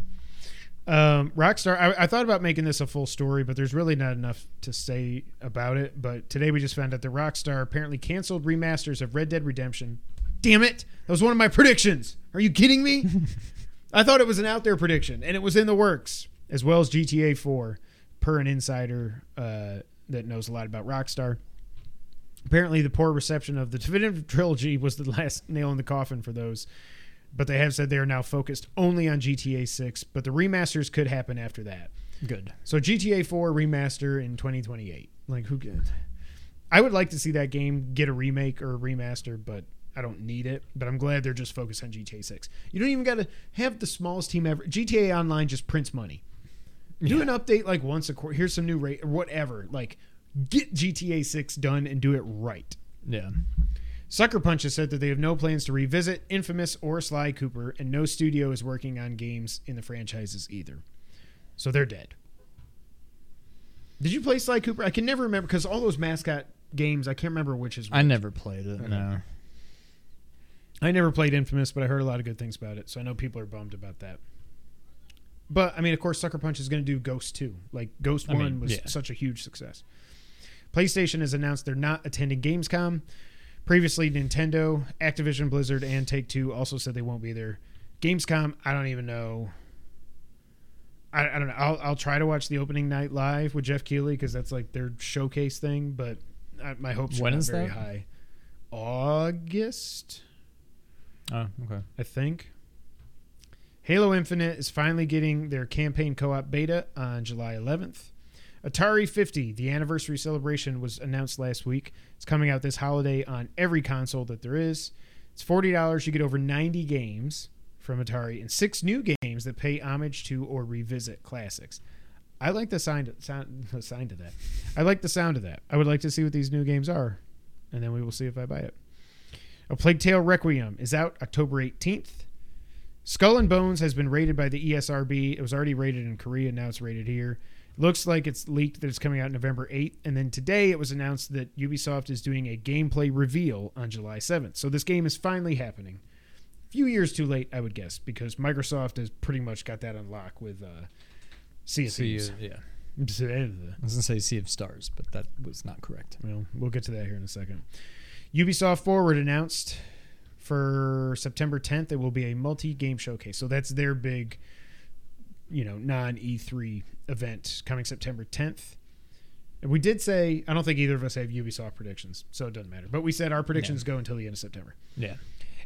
B: Um, Rockstar, I, I thought about making this a full story, but there's really not enough to say about it. But today we just found out that Rockstar apparently canceled remasters of Red Dead Redemption. Damn it! That was one of my predictions. Are you kidding me? I thought it was an out there prediction, and it was in the works, as well as GTA 4, per an insider uh, that knows a lot about Rockstar. Apparently, the poor reception of the Definitive Trilogy was the last nail in the coffin for those. But they have said they are now focused only on GTA 6, but the remasters could happen after that.
C: Good.
B: So GTA 4 remaster in 2028. Like who could I would like to see that game get a remake or a remaster, but I don't need it. But I'm glad they're just focused on GTA 6. You don't even got to have the smallest team ever. GTA Online just prints money. Do an update like once a quarter. Here's some new rate or whatever. Like get GTA 6 done and do it right.
C: Yeah.
B: Sucker Punch has said that they have no plans to revisit Infamous or Sly Cooper, and no studio is working on games in the franchises either. So they're dead. Did you play Sly Cooper? I can never remember because all those mascot games, I can't remember which is.
C: I never played it. No.
B: I never played Infamous, but I heard a lot of good things about it, so I know people are bummed about that. But I mean, of course, Sucker Punch is going to do Ghost 2. Like Ghost
C: I
B: 1
C: mean,
B: was
C: yeah.
B: such a huge success. PlayStation has announced they're not attending Gamescom. Previously, Nintendo, Activision Blizzard, and Take Two also said they won't be there. Gamescom, I don't even know. I, I don't know. I'll, I'll try to watch the opening night live with Geoff Keighley because that's like their showcase thing. But I, my hopes
C: When
B: are not
C: is
B: very
C: that?
B: high. August,
C: Oh, okay.
B: I think. Halo Infinite is finally getting their campaign co-op beta on July 11th. Atari 50, the anniversary celebration, was announced last week. It's coming out this holiday on every console that there is. It's forty dollars. You get over ninety games from Atari and six new games that pay homage to or revisit classics. I like the sound, sound, the sound of that. I like the sound of that. I would like to see what these new games are, and then we will see if I buy it. A Plague Tale Requiem is out October 18th. Skull and Bones has been rated by the ESRB. It was already rated in Korea, now it's rated here. Looks like it's leaked that it's coming out November 8th. And then today it was announced that Ubisoft is doing a gameplay reveal on July 7th. So this game is finally happening. A few years too late, I would guess, because Microsoft has pretty much got that on lock with uh, Sea of
C: Sea
B: Thieves.
C: yeah. I was gonna say Sea of Stars, but that was not correct.
B: Well, we'll get to that here in a second. Ubisoft Forward announced for September 10th it will be a multi-game showcase. So that's their big, you know, non-E3 event coming September 10th. And we did say I don't think either of us have Ubisoft predictions, so it doesn't matter. But we said our predictions go until the end of September.
C: Yeah.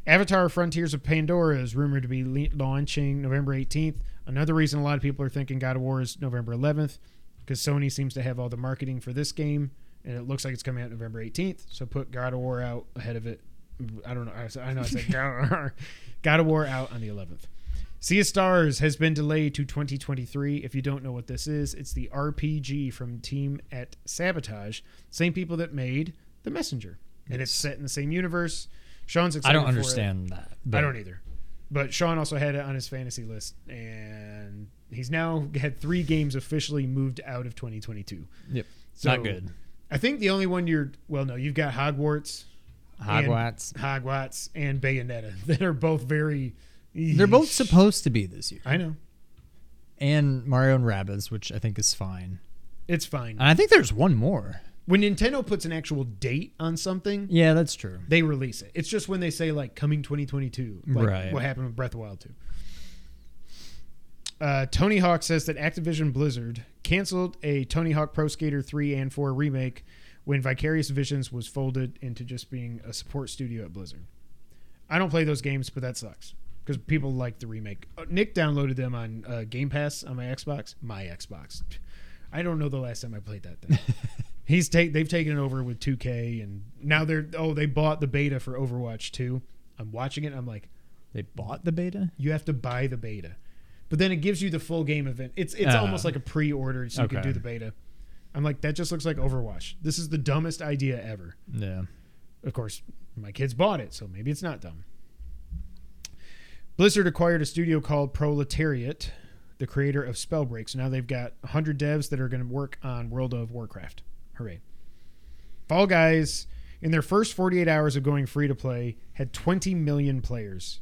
B: Avatar Frontiers of Pandora is rumored to be le- launching November 18th. Another reason a lot of people are thinking God of War is November 11th because Sony seems to have all the marketing for this game and it looks like it's coming out November 18th. So put God of War out ahead of it. I don't know. I, know I said God, God of War out on the 11th. Sea of Stars has been delayed to 2023. If you don't know what this is, it's the RPG from team at Sabotage, same people that made The Messenger, and it's set in the same universe. Sean's excited. I don't
C: understand that.
B: I don't either. But Sean also had it on his fantasy list, and he's now had three games officially moved out of 2022.
C: Yep.
B: So
C: not good.
B: I think the only one you're well, no, you've got Hogwarts,
C: Hogwarts.
B: Hogwarts, and Bayonetta that are both very.
C: They're both supposed to be this year.
B: I know
C: And Mario and Rabbids, which I think is fine.
B: it's fine.
C: And I think there's one more.
B: when Nintendo puts an actual date on something,
C: Yeah, that's true.
B: they release it. It's just when they say like coming 2022, like
C: Right.
B: what happened with Breath of the Wild 2. Uh, Tony Hawk says that Activision Blizzard canceled a Tony Hawk Pro Skater 3 and 4 remake when Vicarious Visions was folded into just being a support studio at Blizzard. I don't play those games, but that sucks because people like the remake. Uh, Nick downloaded them on uh, Game Pass on my Xbox. My Xbox. I don't know the last time I played that thing. He's take they've taken it over with 2K and now they're oh they bought the beta for Overwatch 2. I'm watching it. I'm like,
C: They bought the beta?
B: you have to buy the beta, but then it gives you the full game event. It's it's
C: Ah.
B: almost like a pre-order, so you can do the beta. I'm like, that just looks like Overwatch. This is the dumbest idea ever.
C: Yeah.
B: Of course, my kids bought it, so maybe it's not dumb. Blizzard acquired a studio called Proletariat, the creator of Spellbreak. So now they've got 100 devs that are going to work on World of Warcraft. Hooray. Fall Guys, in their first 48 hours of going free to play, had 20 million players.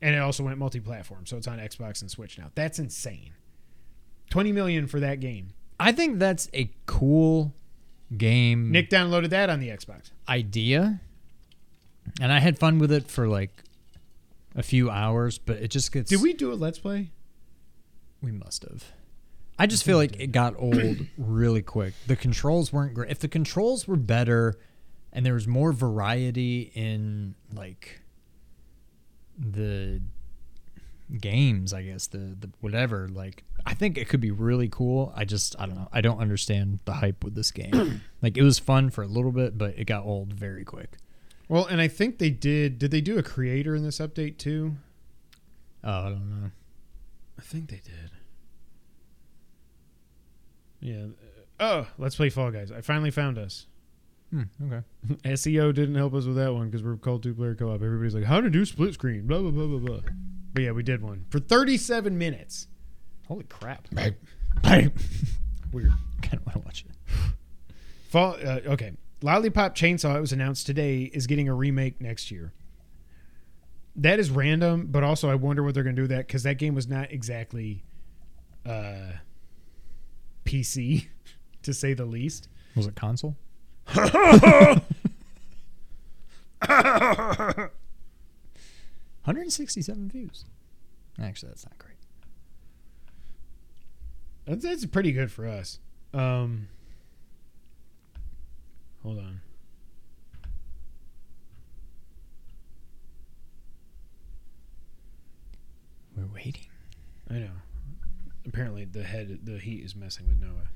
B: And it also went multi platform, so it's on Xbox and Switch now. That's insane. 20 million for that game.
C: I think that's a cool game
B: Nick downloaded that on the Xbox.
C: idea. And I had fun with it for like a few hours, but it just gets
B: Did we do a Let's Play?
C: We must have. I just feel like it got old really quick. The controls weren't great. If the controls were better and there was more variety in like the games, I guess, the the whatever, like I think it could be really cool. I just I don't know. I don't understand the hype with this game. like it was fun for a little bit, but it got old very quick.
B: Well, and I think they did. Did they do a creator in this update too?
C: Oh, I don't know.
B: I think they did. Yeah. Oh, let's play Fall Guys. I finally found us.
C: Hmm, okay.
B: SEO didn't help us with that one because we're called two player co op. Everybody's like, how to do split screen, blah, blah, blah, blah, blah. But yeah, we did one for 37 minutes.
C: Holy crap.
B: Weird.
C: I kind of want to watch it.
B: Fall, uh, okay. Lollipop Chainsaw, it was announced today, is getting a remake next year. that is random, but also I wonder what they're going to do with that because that game was not exactly uh, PC, to say the least.
C: Was it console? 167 views. Actually, that's not great.
B: That's, that's pretty good for us. Um, hold on.
C: We're waiting.
B: I know. Apparently, the head, the heat is messing with Noah.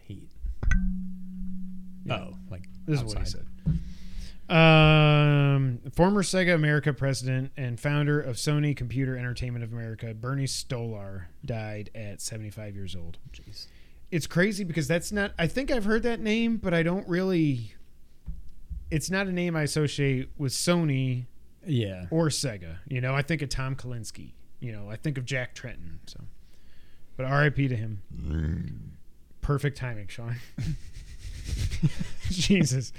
C: Heat.
B: Yeah.
C: Oh, like
B: This is what he said. Um, former Sega America president and founder of Sony Computer Entertainment of America, Bernie Stolar, died at 75 years old.
C: Jeez.
B: It's crazy because that's not. I think I've heard that name, but I don't really. It's not a name I associate with Sony
C: Yeah.
B: or Sega. You know, I think of Tom Kalinske. You know, I think of Jack Tretton. So, but R.I.P. to him. Perfect timing, Sean. Jesus.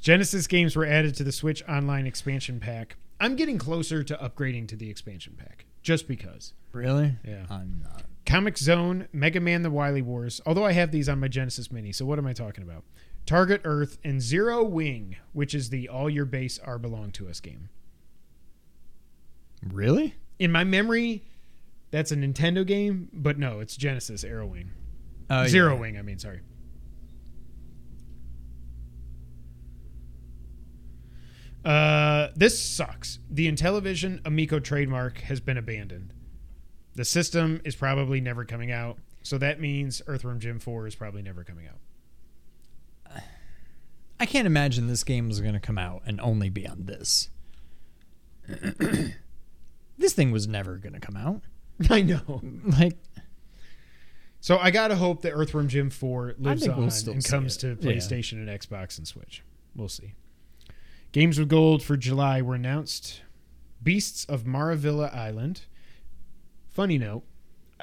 B: Genesis games were added to the Switch Online expansion pack. I'm getting closer to upgrading to the expansion pack just because.
C: Really?
B: Yeah.
C: I'm not.
B: Comix Zone, Mega Man The Wily Wars, although I have these on my Genesis Mini, so what am I talking about? Target Earth and Zero Wing, which is the All Your Base Are Belong to Us game.
C: Really?
B: In my memory, that's a Nintendo game, but no, it's Genesis Arrow Wing.
C: Oh,
B: Zero
C: yeah.
B: Wing, I mean, sorry. Uh, this sucks. The Intellivision Amico trademark has been abandoned. The system is probably never coming out, so that means Earthworm Jim 4 is probably never coming out.
C: I can't imagine this game was going to come out and only be on this. this thing was never going to come out.
B: I know.
C: Like,
B: So I gotta hope that Earthworm Jim 4 lives on
C: we'll
B: and comes to
C: Yeah.
B: PlayStation and Xbox and Switch. We'll see. Games with Gold for July were announced. Beasts of Maravilla Island. Funny note,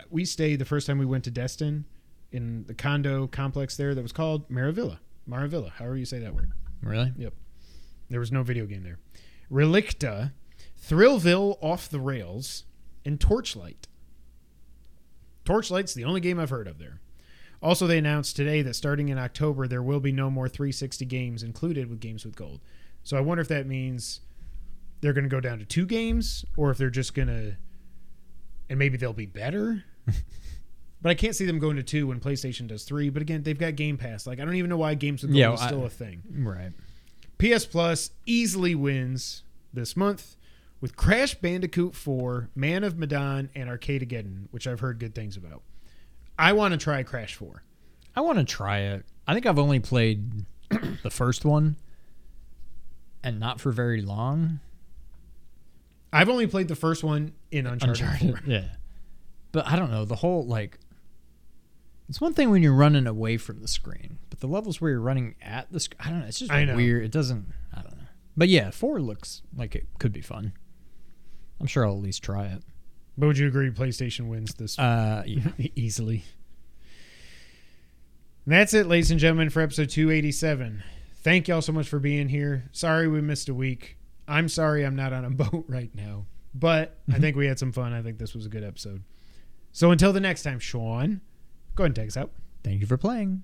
B: we stayed the first time we went to Destin in the condo complex there that was called Maravilla. Maravilla, however you say that word.
C: really? Yep.
B: There was no video game there. Relicta, Thrillville Off the Rails, and Torchlight. Torchlight's the only game I've heard of there. Also, they announced today that starting in October, there will be no more 360 games included with Games with Gold. So I wonder if that means they're going to go down to two games or if they're just going to, and maybe they'll be better. but I can't see them going to two when PlayStation does three. But again, they've got Game Pass. Like, I don't even know why Games with Gold
C: Yeah,
B: is still a thing.
C: Right.
B: PS Plus easily wins this month with Crash Bandicoot 4, Man of Medan, and Arcadegeddon, which I've heard good things about. I want to try Crash 4.
C: I want to try it. I think I've only played the first one and not for very long.
B: I've only played the first one in Uncharted, 4.
C: Yeah. But I don't know. The whole, like, it's one thing when you're running away from the screen, but the levels where you're running at the screen, I don't know. It's just weird. It doesn't, I don't know. But yeah, 4 looks like it could be fun. I'm sure I'll at least try it.
B: But would you agree PlayStation wins this
C: Uh, yeah.
B: easily? And that's it, ladies and gentlemen, for episode 287. Thank y'all so much for being here. Sorry we missed a week. I'm sorry I'm not on a boat right now. But I mm-hmm. think we had some fun. I think this was a good episode. So until the next time, Sean, go ahead and take us out.
C: Thank you for playing.